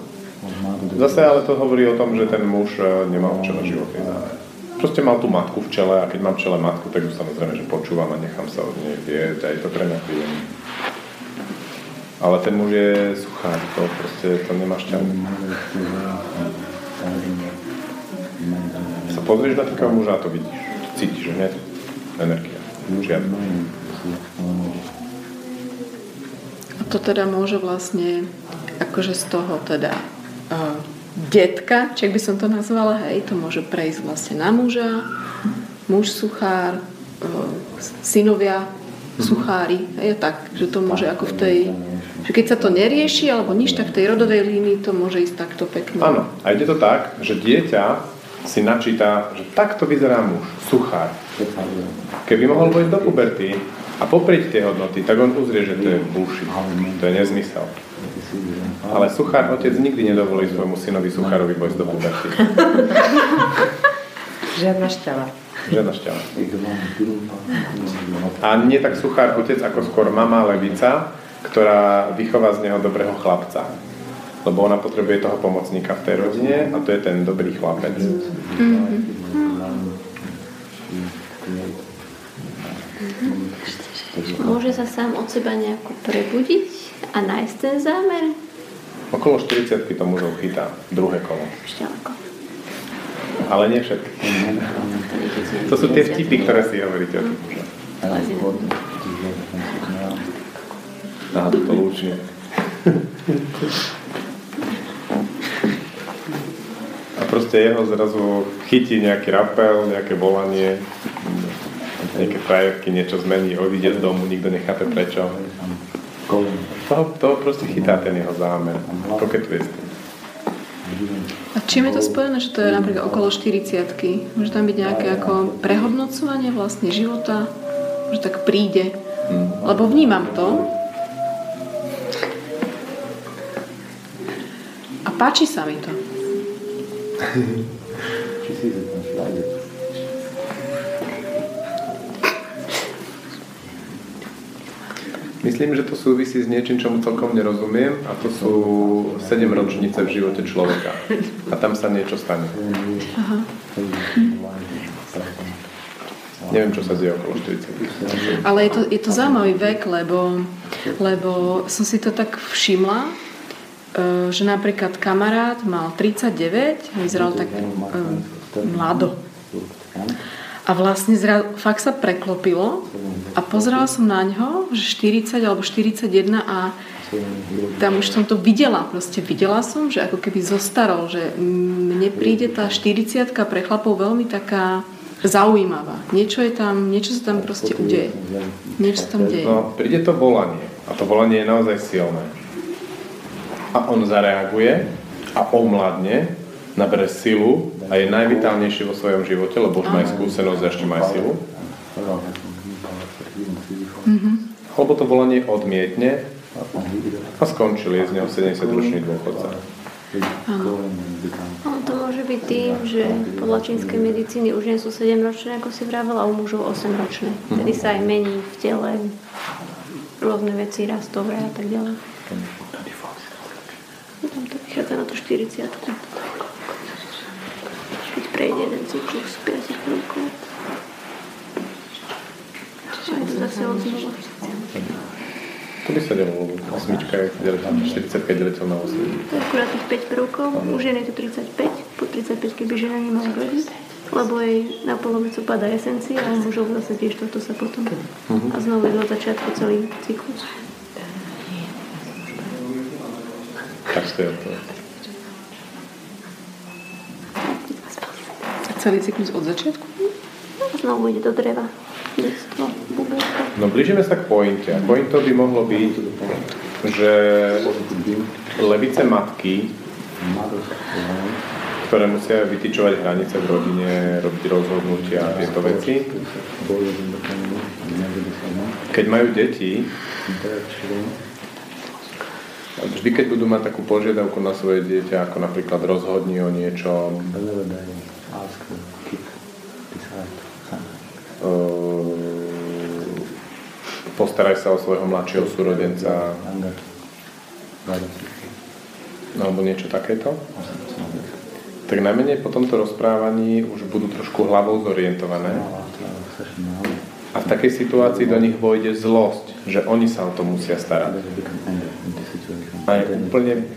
Zase ale to hovorí o tom, že ten muž e, nemal v čele životný zámer. Proste mal tú matku v čele a keď mám v čele matku, tak ju samozrejme, že počúvam a nechám sa od nej viesť, aj to pre mňa príjemné. Ale ten muž je suchár, to proste to nemá šťastie. Pozrieš na takého muža a to vidíš. Cítiš hneď energia. Žiadna. A to teda môže vlastne akože z toho teda uh, detka, či by som to nazvala, hej, to môže prejsť vlastne na muža, muž suchár, uh, synovia suchári, je tak, že to môže ako v tej že keď sa to nerieši alebo nič, tak v tej rodovej línii to môže ísť takto pekne. Áno, a ide to tak, že dieťa si načíta, že takto vyzerá muž, suchár. Keby mohol vojsť do puberty a poprieť tie hodnoty, tak on uzrie, že to je bullshit, to je nezmysel. Ale suchár otec nikdy nedovolí svojmu synovi suchárovi vojsť do puberty. Žiadna šťava. Žiadna šťava. A nie tak suchár otec, ako skôr mama levica, ktorá vychová z neho dobrého chlapca. Lebo ona potrebuje toho pomocníka v tej rodine a to je ten dobrý chlapec. Mm-hmm. Môže sa sám od seba nejako prebudiť a nájsť ten zámer? Okolo 40 to mužov chytá, druhé kolo. Šťalko. Ale nie všetky. To sú tie vtipy, ktoré si hovoríte o tých mužoch. Aha, to lúčne. A proste jeho zrazu chytí nejaký rapel, nejaké volanie, nejaké frajerky, niečo zmení, odíde z domu, nikto nechápe prečo. To, to proste chytá ten jeho zámer. Koketuje s tým. A čím je to spojené, že to je napríklad okolo 40 Môže tam byť nejaké ako prehodnocovanie vlastne života? Že tak príde? Lebo vnímam to, Páči sa mi to. Myslím, že to súvisí s niečím, čomu celkom nerozumiem a to sú 7 ročnice v živote človeka. A tam sa niečo stane. Aha. Neviem, čo sa deje okolo 40. Ale je to, je to zaujímavý vek, lebo, lebo som si to tak všimla, že napríklad kamarát mal 39, vyzeral tak um, mlado. A vlastne zra, fakt sa preklopilo a pozerala som na ňo, že 40 alebo 41 a tam už som to videla, proste videla som, že ako keby zostarol, že mne príde tá 40 pre chlapov veľmi taká zaujímavá. Niečo je tam, niečo sa tam proste udeje. Niečo sa tam deje. No, príde to volanie a to volanie je naozaj silné a on zareaguje a omladne, nabere silu a je najvitálnejší vo svojom živote, lebo už má skúsenosť a ešte má silu. Mm-hmm. Lebo to volanie odmietne a skončil je z neho 70-ročný dôchodca. Áno. to môže byť tým, že podľa čínskej medicíny už nie sú 7 ročné, ako si vravela, a u mužov 8 ročné. Tedy sa aj mení v tele rôzne veci, rastové a tak ďalej. To vychádza na to 40. Byť prejde jeden cyklus 5 prvkov. Čiže je to zase od znova. To by sa dalo, osmička je 45 deliteľ na 8. To je akurát tých 5 prvkov, u žien je to 35, po 35 keby žena nemala rodiť, lebo jej na polovicu padá esencia a mužov zase tiež toto sa potom. A znovu je od začiatku celý cyklus. Tak to je to. Celý cyklus od začiatku? A znovu ide do dreva. Detstvo. No blížime sa k pointe. A pointou by mohlo byť, že levice matky, ktoré musia vytýčovať hranice v rodine, robiť rozhodnutia a tieto veci, keď majú deti, vždy keď budú mať takú požiadavku na svoje dieťa, ako napríklad rozhodni o niečom, Ehm, postaraj sa o svojho mladšieho súrodenca alebo niečo takéto. Tak najmenej po tomto rozprávaní už budú trošku hlavou zorientované. A v takej situácii do nich vojde zlosť, že oni sa o to musia starať. A je úplne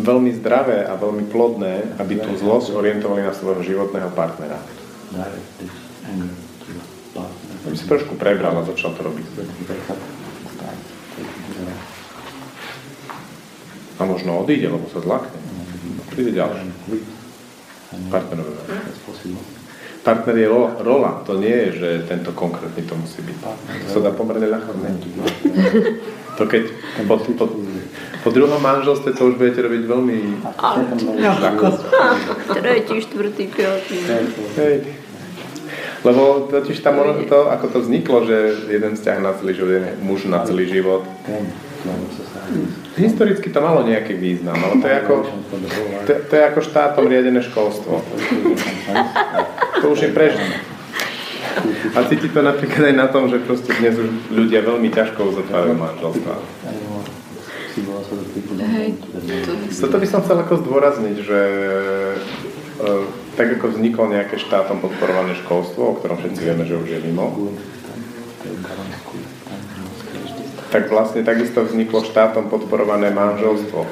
veľmi zdravé a veľmi plodné, aby tú zlosť orientovali na svojho životného partnera. Aby si trošku prebral a začal to robiť. A možno odíde, lebo sa zlakne. Príde ďalší. Partnerové. Partner je rola, to nie je, že tento konkrétny to musí byť. To sa dá pomerne ľahko zmeniť. To keď po, po, po druhom manželstve to už budete robiť veľmi. Tretí, štvrtý, piatý. Lebo totiž tam ono, to, ako to vzniklo, že jeden vzťah na celý život, jeden muž na celý život. Historicky to malo nejaký význam, ale to je ako, to, to je ako štátom riadené školstvo. To už je prežné. A cíti to napríklad aj na tom, že proste dnes už ľudia veľmi ťažko uzatvárajú manželstva. Hej, to Toto by som chcel ako zdôrazniť, že e, tak ako vzniklo nejaké štátom podporované školstvo, o ktorom všetci vieme, že už je mimo, tak vlastne takisto vzniklo štátom podporované manželstvo.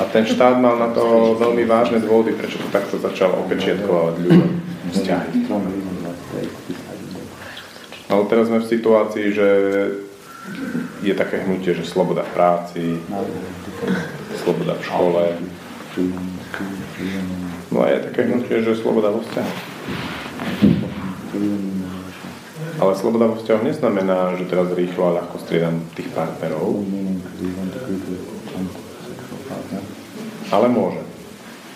A ten štát mal na to veľmi vážne dôvody, prečo to takto začal opečietkovať ľuďom vzťahy. Ale teraz sme v situácii, že je také hnutie, že sloboda v práci, sloboda v škole. No a je také hnutie, že sloboda vo vzťahu. Ale sloboda vo vzťahu neznamená, že teraz rýchlo a ľahko striedam tých partnerov. Ale môže.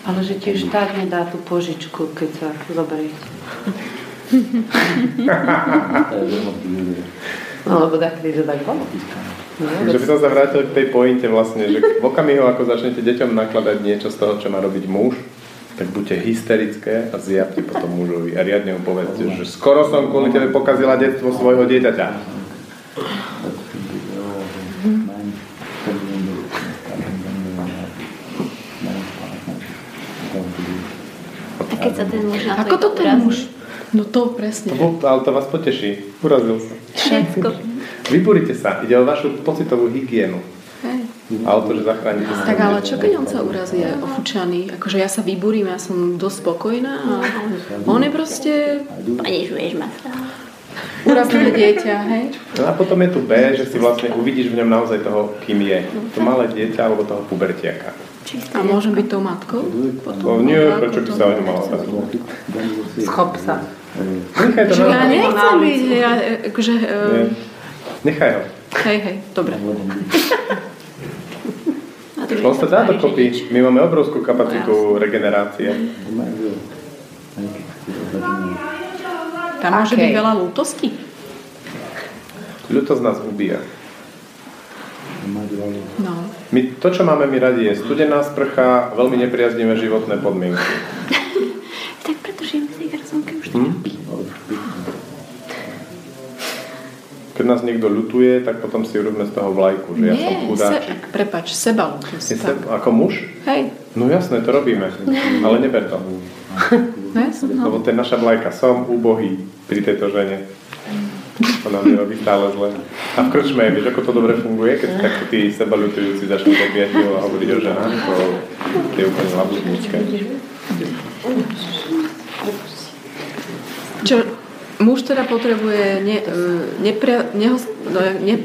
Ale že tiež štát nedá tú požičku, keď sa zoberiete. No, lebo takedy to tak bolo. Takže by som sa vrátil k tej pointe vlastne, že v okamihu, ako začnete deťom nakladať niečo z toho, čo má robiť muž, tak buďte hysterické a zjavte potom mužovi a riadne mu povedzte, že skoro som kvôli tebe pokazila detstvo svojho dieťaťa. A keď sa ten muž na Ako to ten muž? No to presne. To bol, ale to vás poteší. Urazil sa. Všetko. Vyburite sa. Ide o vašu pocitovú hygienu. Hej. A o to, že zachránite sa. Tak ale čo keď on sa urazí je ofučaný? Akože ja sa vyburím, ja som dosť spokojná a on je proste Ponižuješ ma urazné dieťa, hej? No a potom je tu B, že si vlastne uvidíš v ňom naozaj toho, kým je. To malé dieťa alebo toho pubertiaka. A môžem byť tou matkou? No nie, prečo by sa o ňom malo starať? Schop sa. Nechaj to Že ja na... nechcem byť, ja, akože... Uh, Nechaj ho. hej, hej, dobre. On sa dá dokopy. My máme obrovskú kapacitu regenerácie. Tam môže byť veľa lútosti. Ľutosť nás ubíja. No. My, to, čo máme my radi, je studená sprcha, veľmi nepriaznivé životné podmienky. Keď nás niekto ľutuje, tak potom si urobíme z toho vlajku, že ja som chudáčik. Se, prepač, seba seb, ako muž? Hej. No jasné, to robíme, ale neber to. No jasné, no. Lebo to je naša vlajka. Som úbohý pri tejto žene. Ona mi robí stále zle. A v krčme, vieš, ako to dobre funguje, keď takto tí seba ľutujúci začnú pivo a hovoriť o ženách, to je úplne labuznička. Čo, muž teda potrebuje ne, e, nepria, neho, no, ne,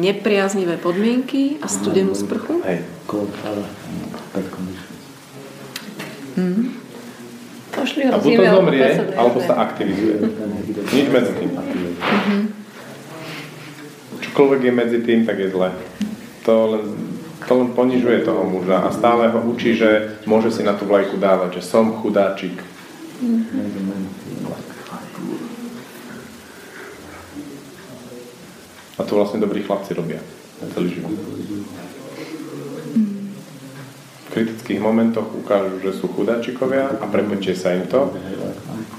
nepriaznivé podmienky a studenú sprchu. Hej. Mm. A buď to zomrie, alebo sa aktivizuje. Nič medzi tým. Čokoľvek je medzi tým, tak je zle. To len, to len ponižuje toho muža a stále ho učí, že môže si na tú vlajku dávať, že som chudáčik. A to vlastne dobrí chlapci robia celý život. V kritických momentoch ukážu, že sú chudáčikovia a prepečie sa im to,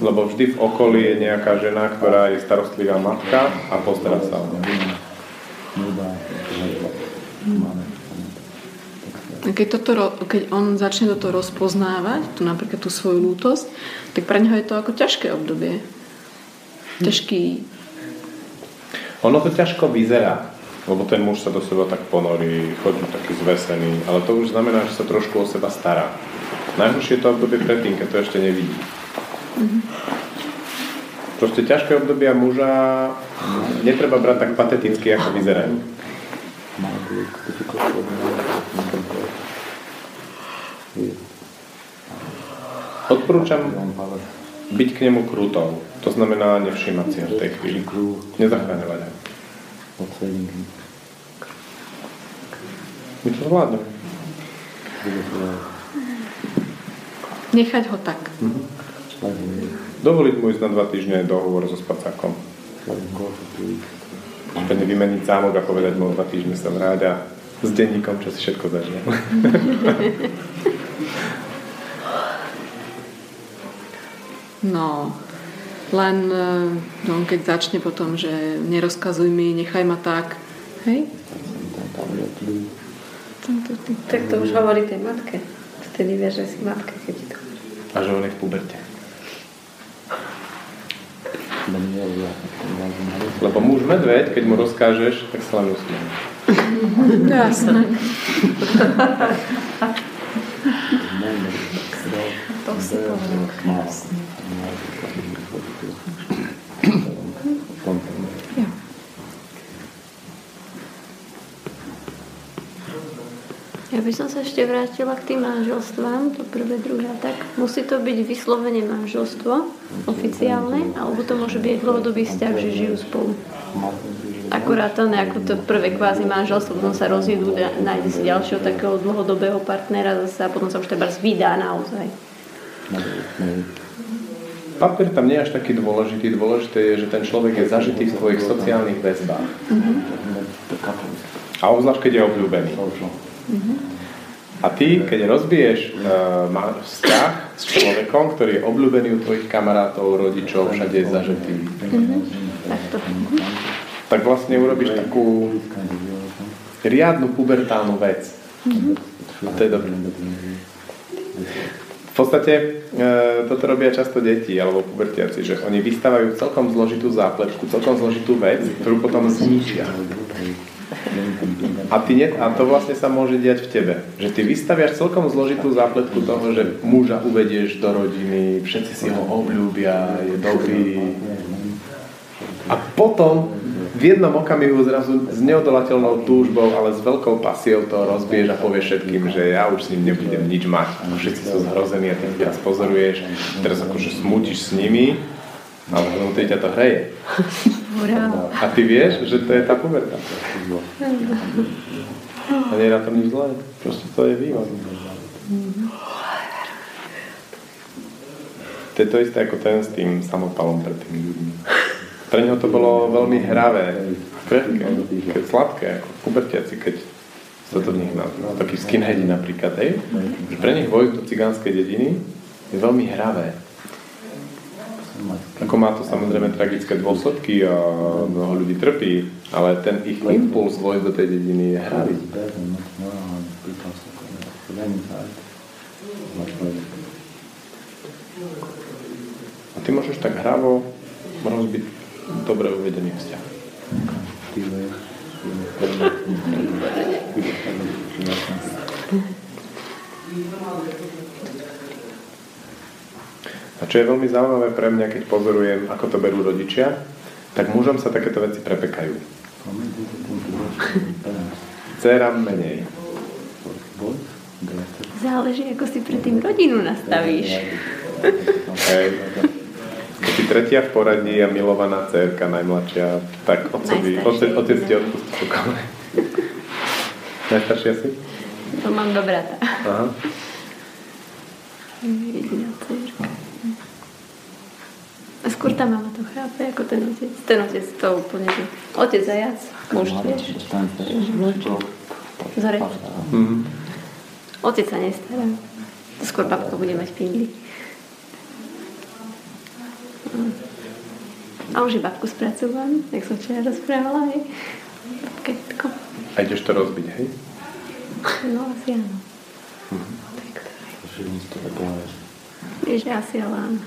lebo vždy v okolí je nejaká žena, ktorá je starostlivá matka a postará sa o ňu. Keď, toto, keď on začne toto rozpoznávať, tu napríklad tú svoju lútosť, tak pre neho je to ako ťažké obdobie. Ťažký... Ono to ťažko vyzerá, lebo ten muž sa do seba tak ponorí, chodí taký zvesený, ale to už znamená, že sa trošku o seba stará. Najhoršie je to obdobie predtým, keď to ešte nevidí. Proste ťažké obdobia muža netreba brať tak pateticky, ako vyzerajú. Odporúčam byť k nemu krutou. To znamená nevšímať si ho v tej chvíli. Nezachráňovať ho. My to zvládneme. Nechať ho tak. Dovoliť mu ísť na dva týždne dohovor so spacákom. Úplne vymeniť zámok a povedať mu o dva týždne sa vráť a s denníkom, čo si všetko zažil. No, len eh, no, keď začne potom, že nerozkazuj mi, nechaj ma tak. Hej? Tak to už hovorí tej matke. Vtedy vieš, že si matka, keď ti to hovorí. A že on je v puberte. Lebo muž medveď, keď mu rozkážeš, tak sa len usmie. Jasné. To si povedal krásne. Ja by som sa ešte vrátila k tým manželstvám, to prvé, druhé tak. Musí to byť vyslovene manželstvo, oficiálne, alebo to môže byť dlhodobý vzťah, že žijú spolu. Akurát to ako to prvé kvázi manželstvo, potom sa rozjedú, nájde si ďalšieho takého dlhodobého partnera zase a potom sa už treba vydá naozaj. Papier tam nie je až taký dôležitý. Dôležité je, že ten človek je zažitý v tvojich sociálnych väzbách. A obzvlášť, keď je obľúbený. A ty, keď rozbiješ uh, vzťah s človekom, ktorý je obľúbený u tvojich kamarátov, rodičov, všade je zažitý, tak vlastne urobíš takú riadnu pubertálnu vec. A to je dobré. V podstate e, toto robia často deti alebo pubertiaci, že oni vystávajú celkom zložitú zápletku, celkom zložitú vec, ktorú potom zničia. A, ty ne, a to vlastne sa môže diať v tebe. Že ty vystaviaš celkom zložitú zápletku toho, že muža uvedieš do rodiny, všetci si ho obľúbia, je dobrý. A potom v jednom okamihu zrazu s neodolateľnou túžbou, ale s veľkou pasiou to rozbiješ a povieš všetkým, že ja už s ním nebudem nič mať. A všetci sú zhrození a ty teraz pozoruješ, teraz akože smutíš s nimi, ale vnútri ťa to hreje. A ty vieš, že to je tá puberta. A nie je na tom nič zlé. Proste to je vývoj. To je to isté ako ten s tým samopalom pred tými ľuďmi. Pre neho to bolo veľmi hravé, krehké, keď sladké, ako pubertiaci, keď sa to v nich na, no, takí skinheadi napríklad, hej? Pre nich vojsť do cigánskej dediny je veľmi hravé. Ako má to samozrejme tragické dôsledky a mnoho ľudí trpí, ale ten ich impuls vojsť do tej dediny je hravý. A ty môžeš tak hravo rozbiť dobre uvedený vzťah. A čo je veľmi zaujímavé pre mňa, keď pozorujem, ako to berú rodičia, tak mužom sa takéto veci prepekajú. Dcerám menej. Záleží, ako si pre tým rodinu nastavíš. Okay. Si tretia v poradí a milovaná dcerka, najmladšia, tak otcovi, otec, otec ti odpustí pokojne. Najstaršia si? To mám do brata. Aha. Jediná dcerka. A skôr tá mama to chápe, ako ten otec. Ten otec to úplne... Otec zajac, muž tiež. Zore. Mm-hmm. Otec sa nestará. Skôr babka bude mať pindly. A už je babku spracovám, jak som včera rozprávala, hej. Babka A ideš to rozbiť, hej? No, asi áno. Mhm. Vieš, asi ale áno.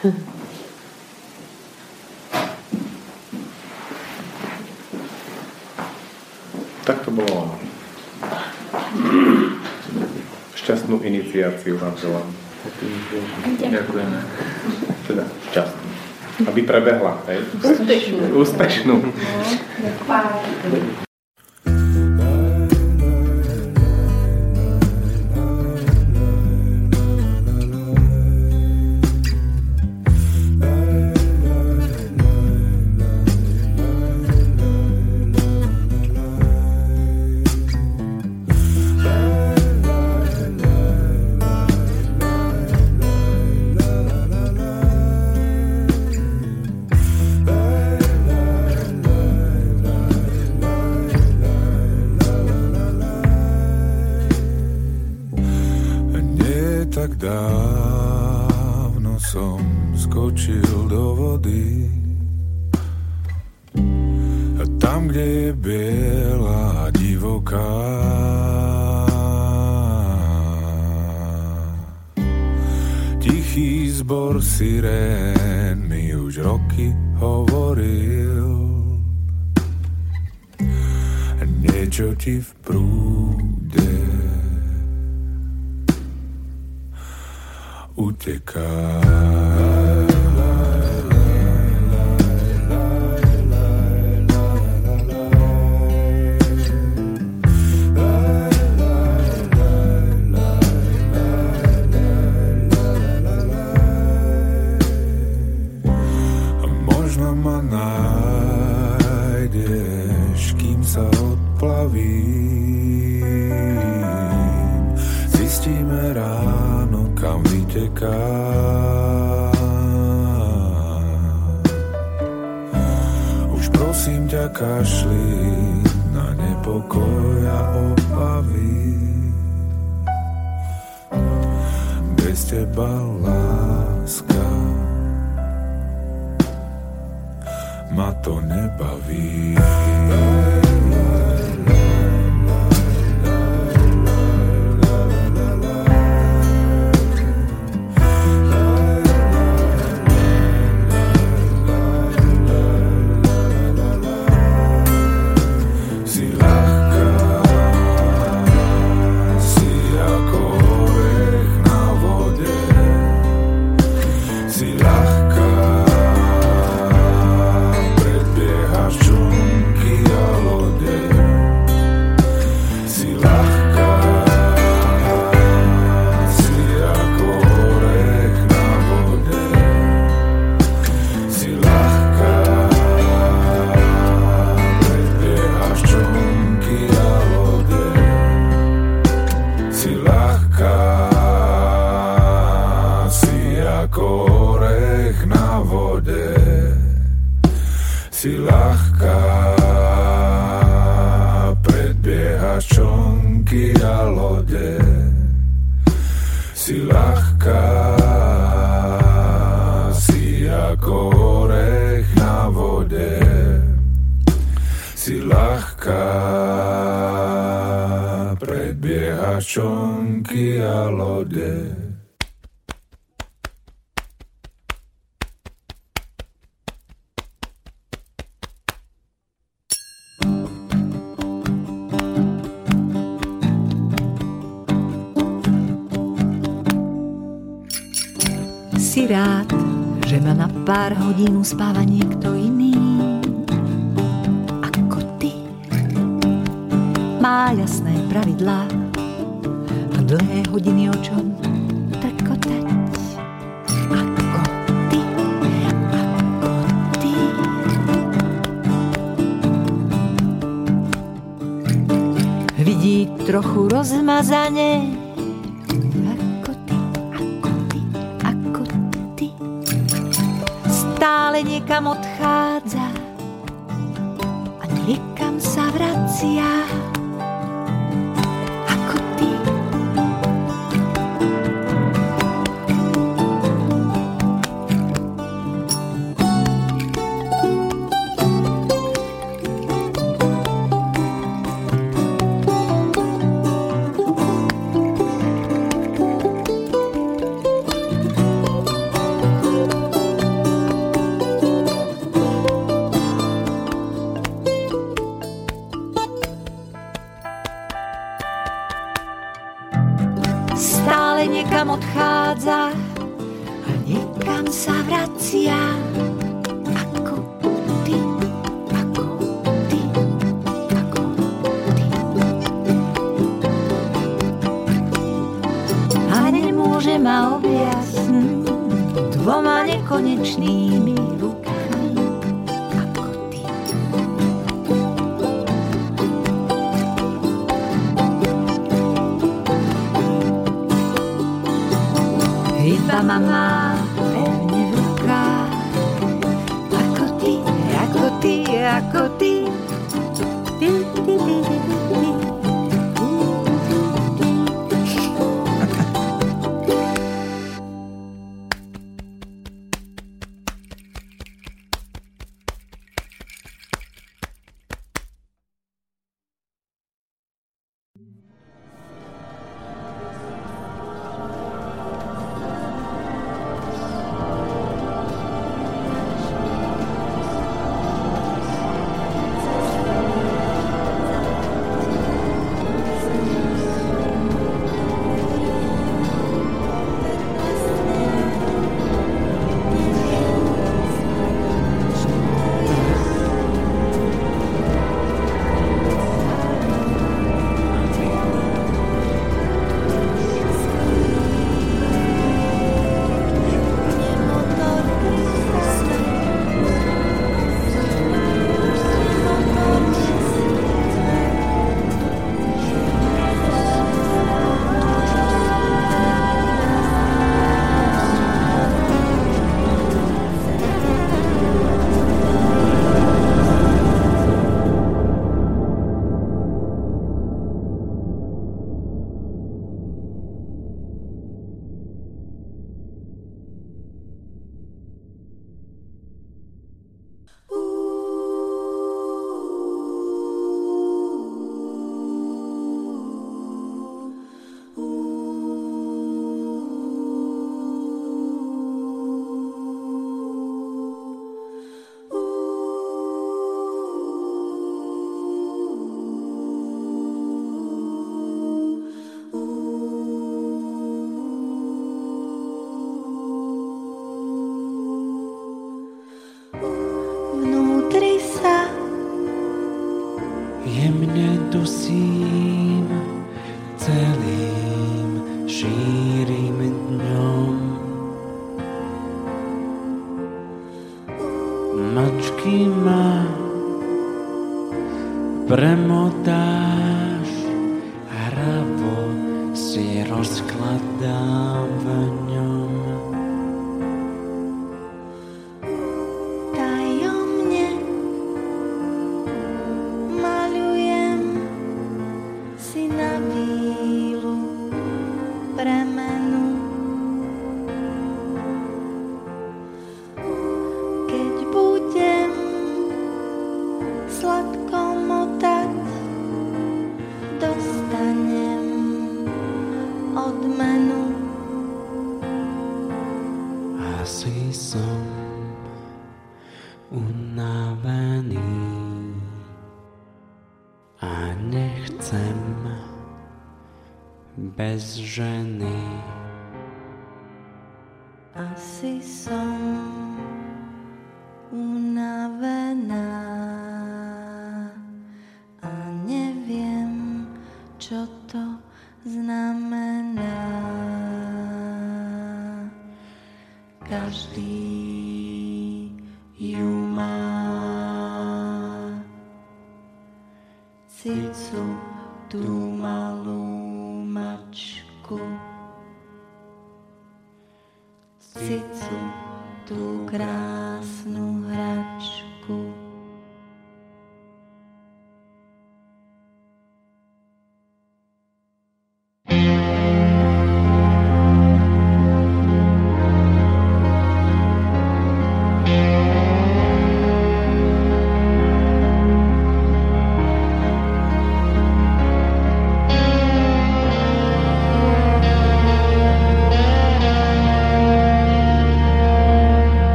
Tak to bolo. Šťastnú iniciáciu vám želám. Ďakujeme. Teda šťastnú. Aby prebehla, hej? Úspešnú. Úspešnú. Nie zbor sirén mi už roky hovoril Niečo ti v prúde uteká. Ťa, kašli na nepokoj a obavy. Bez teba láska ma to nebaví. Si Asi som unavený a nechcem bez ženy. Asi som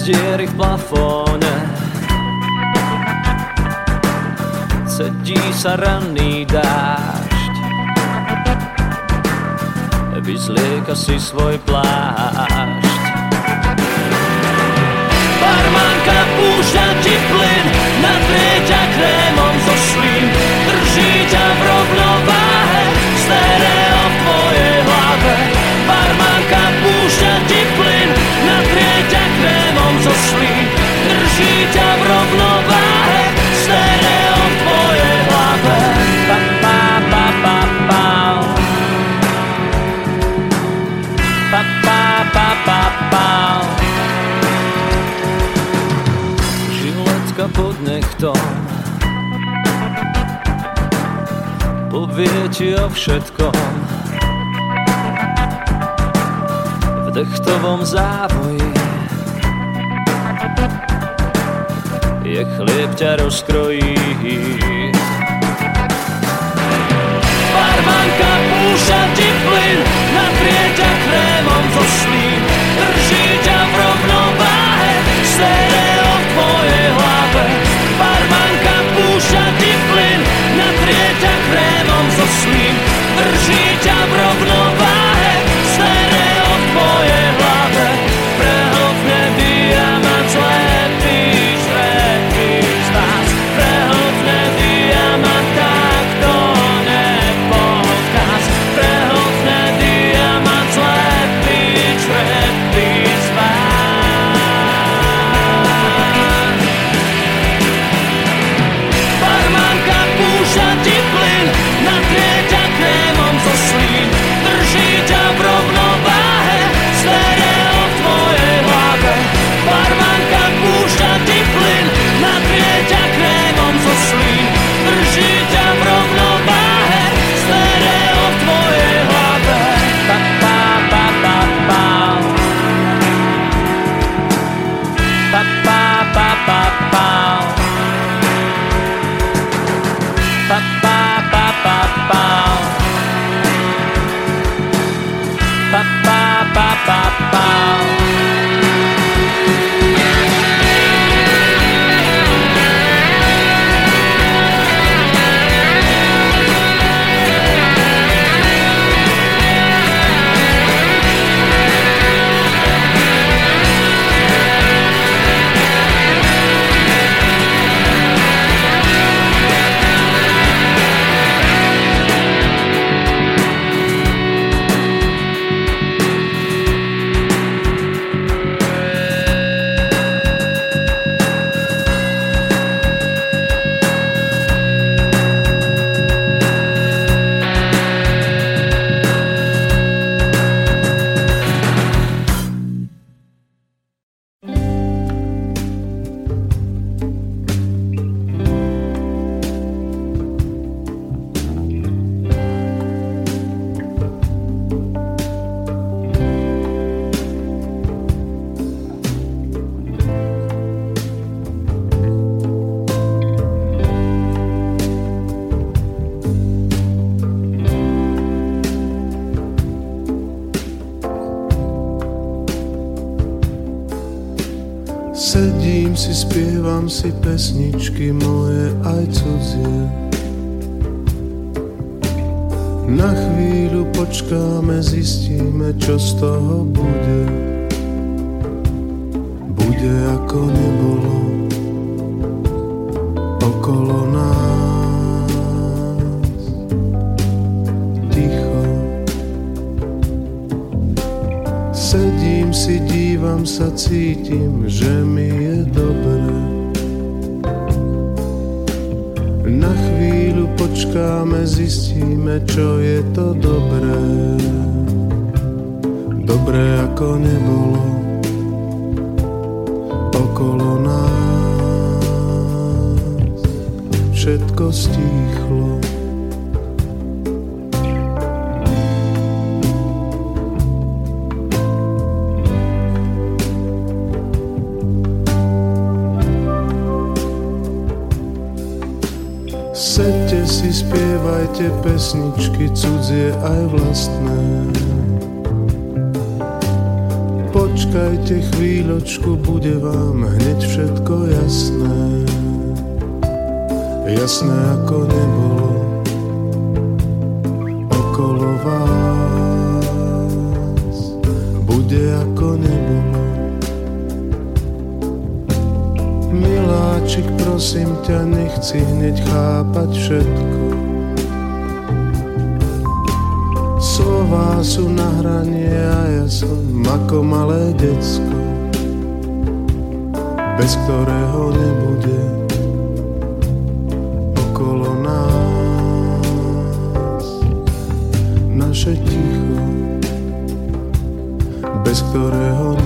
Cez diery v plafóne Cedí sa ranný dážď. Vyzlieka si svoj plášť. Barmanka púšťa ti plyn Natrie ťa krémom zo slín Drží ťa v rovnováhe slín Drží ťa v rovnováhe Stereo v tvojej hlave Pa, pa, pa, pa, pa. Pa, pa, pa, pa, pa. Žiletka pod nechtom. Povie ti o všetkom. V dechtovom závoji Je chlieb ťa rozkrojí Barmanka púša ti plyn, natrie ťa krémom zo slín. Drží ťa v rovnováhe, stereo v tvojej hlave. Barmanka púša ti plyn, natrie ťa krémom zo slín. Drží ťa v rovnováhe, Sedím si, spievam si pesničky moje aj cudzie. Na chvíľu počkáme, zistíme, čo z toho bude. Bude ako nebolo okolo nás. Dívam sa, cítim, že mi je dobré. Na chvíľu počkáme, zistíme, čo je to dobré. Dobré ako nebolo okolo nás. Všetko stíchlo. Si, spievajte pesničky cudzie aj vlastné. Počkajte chvíľočku, bude vám hneď všetko jasné. Jasné ako nebolo okolo vás. Bude ako nebolo. Miláčik, prosím ťa, nechci hneď chápať všetko. Slová sú na hranie a ja som ako malé decko, bez ktorého nebude okolo nás naše ticho, bez ktorého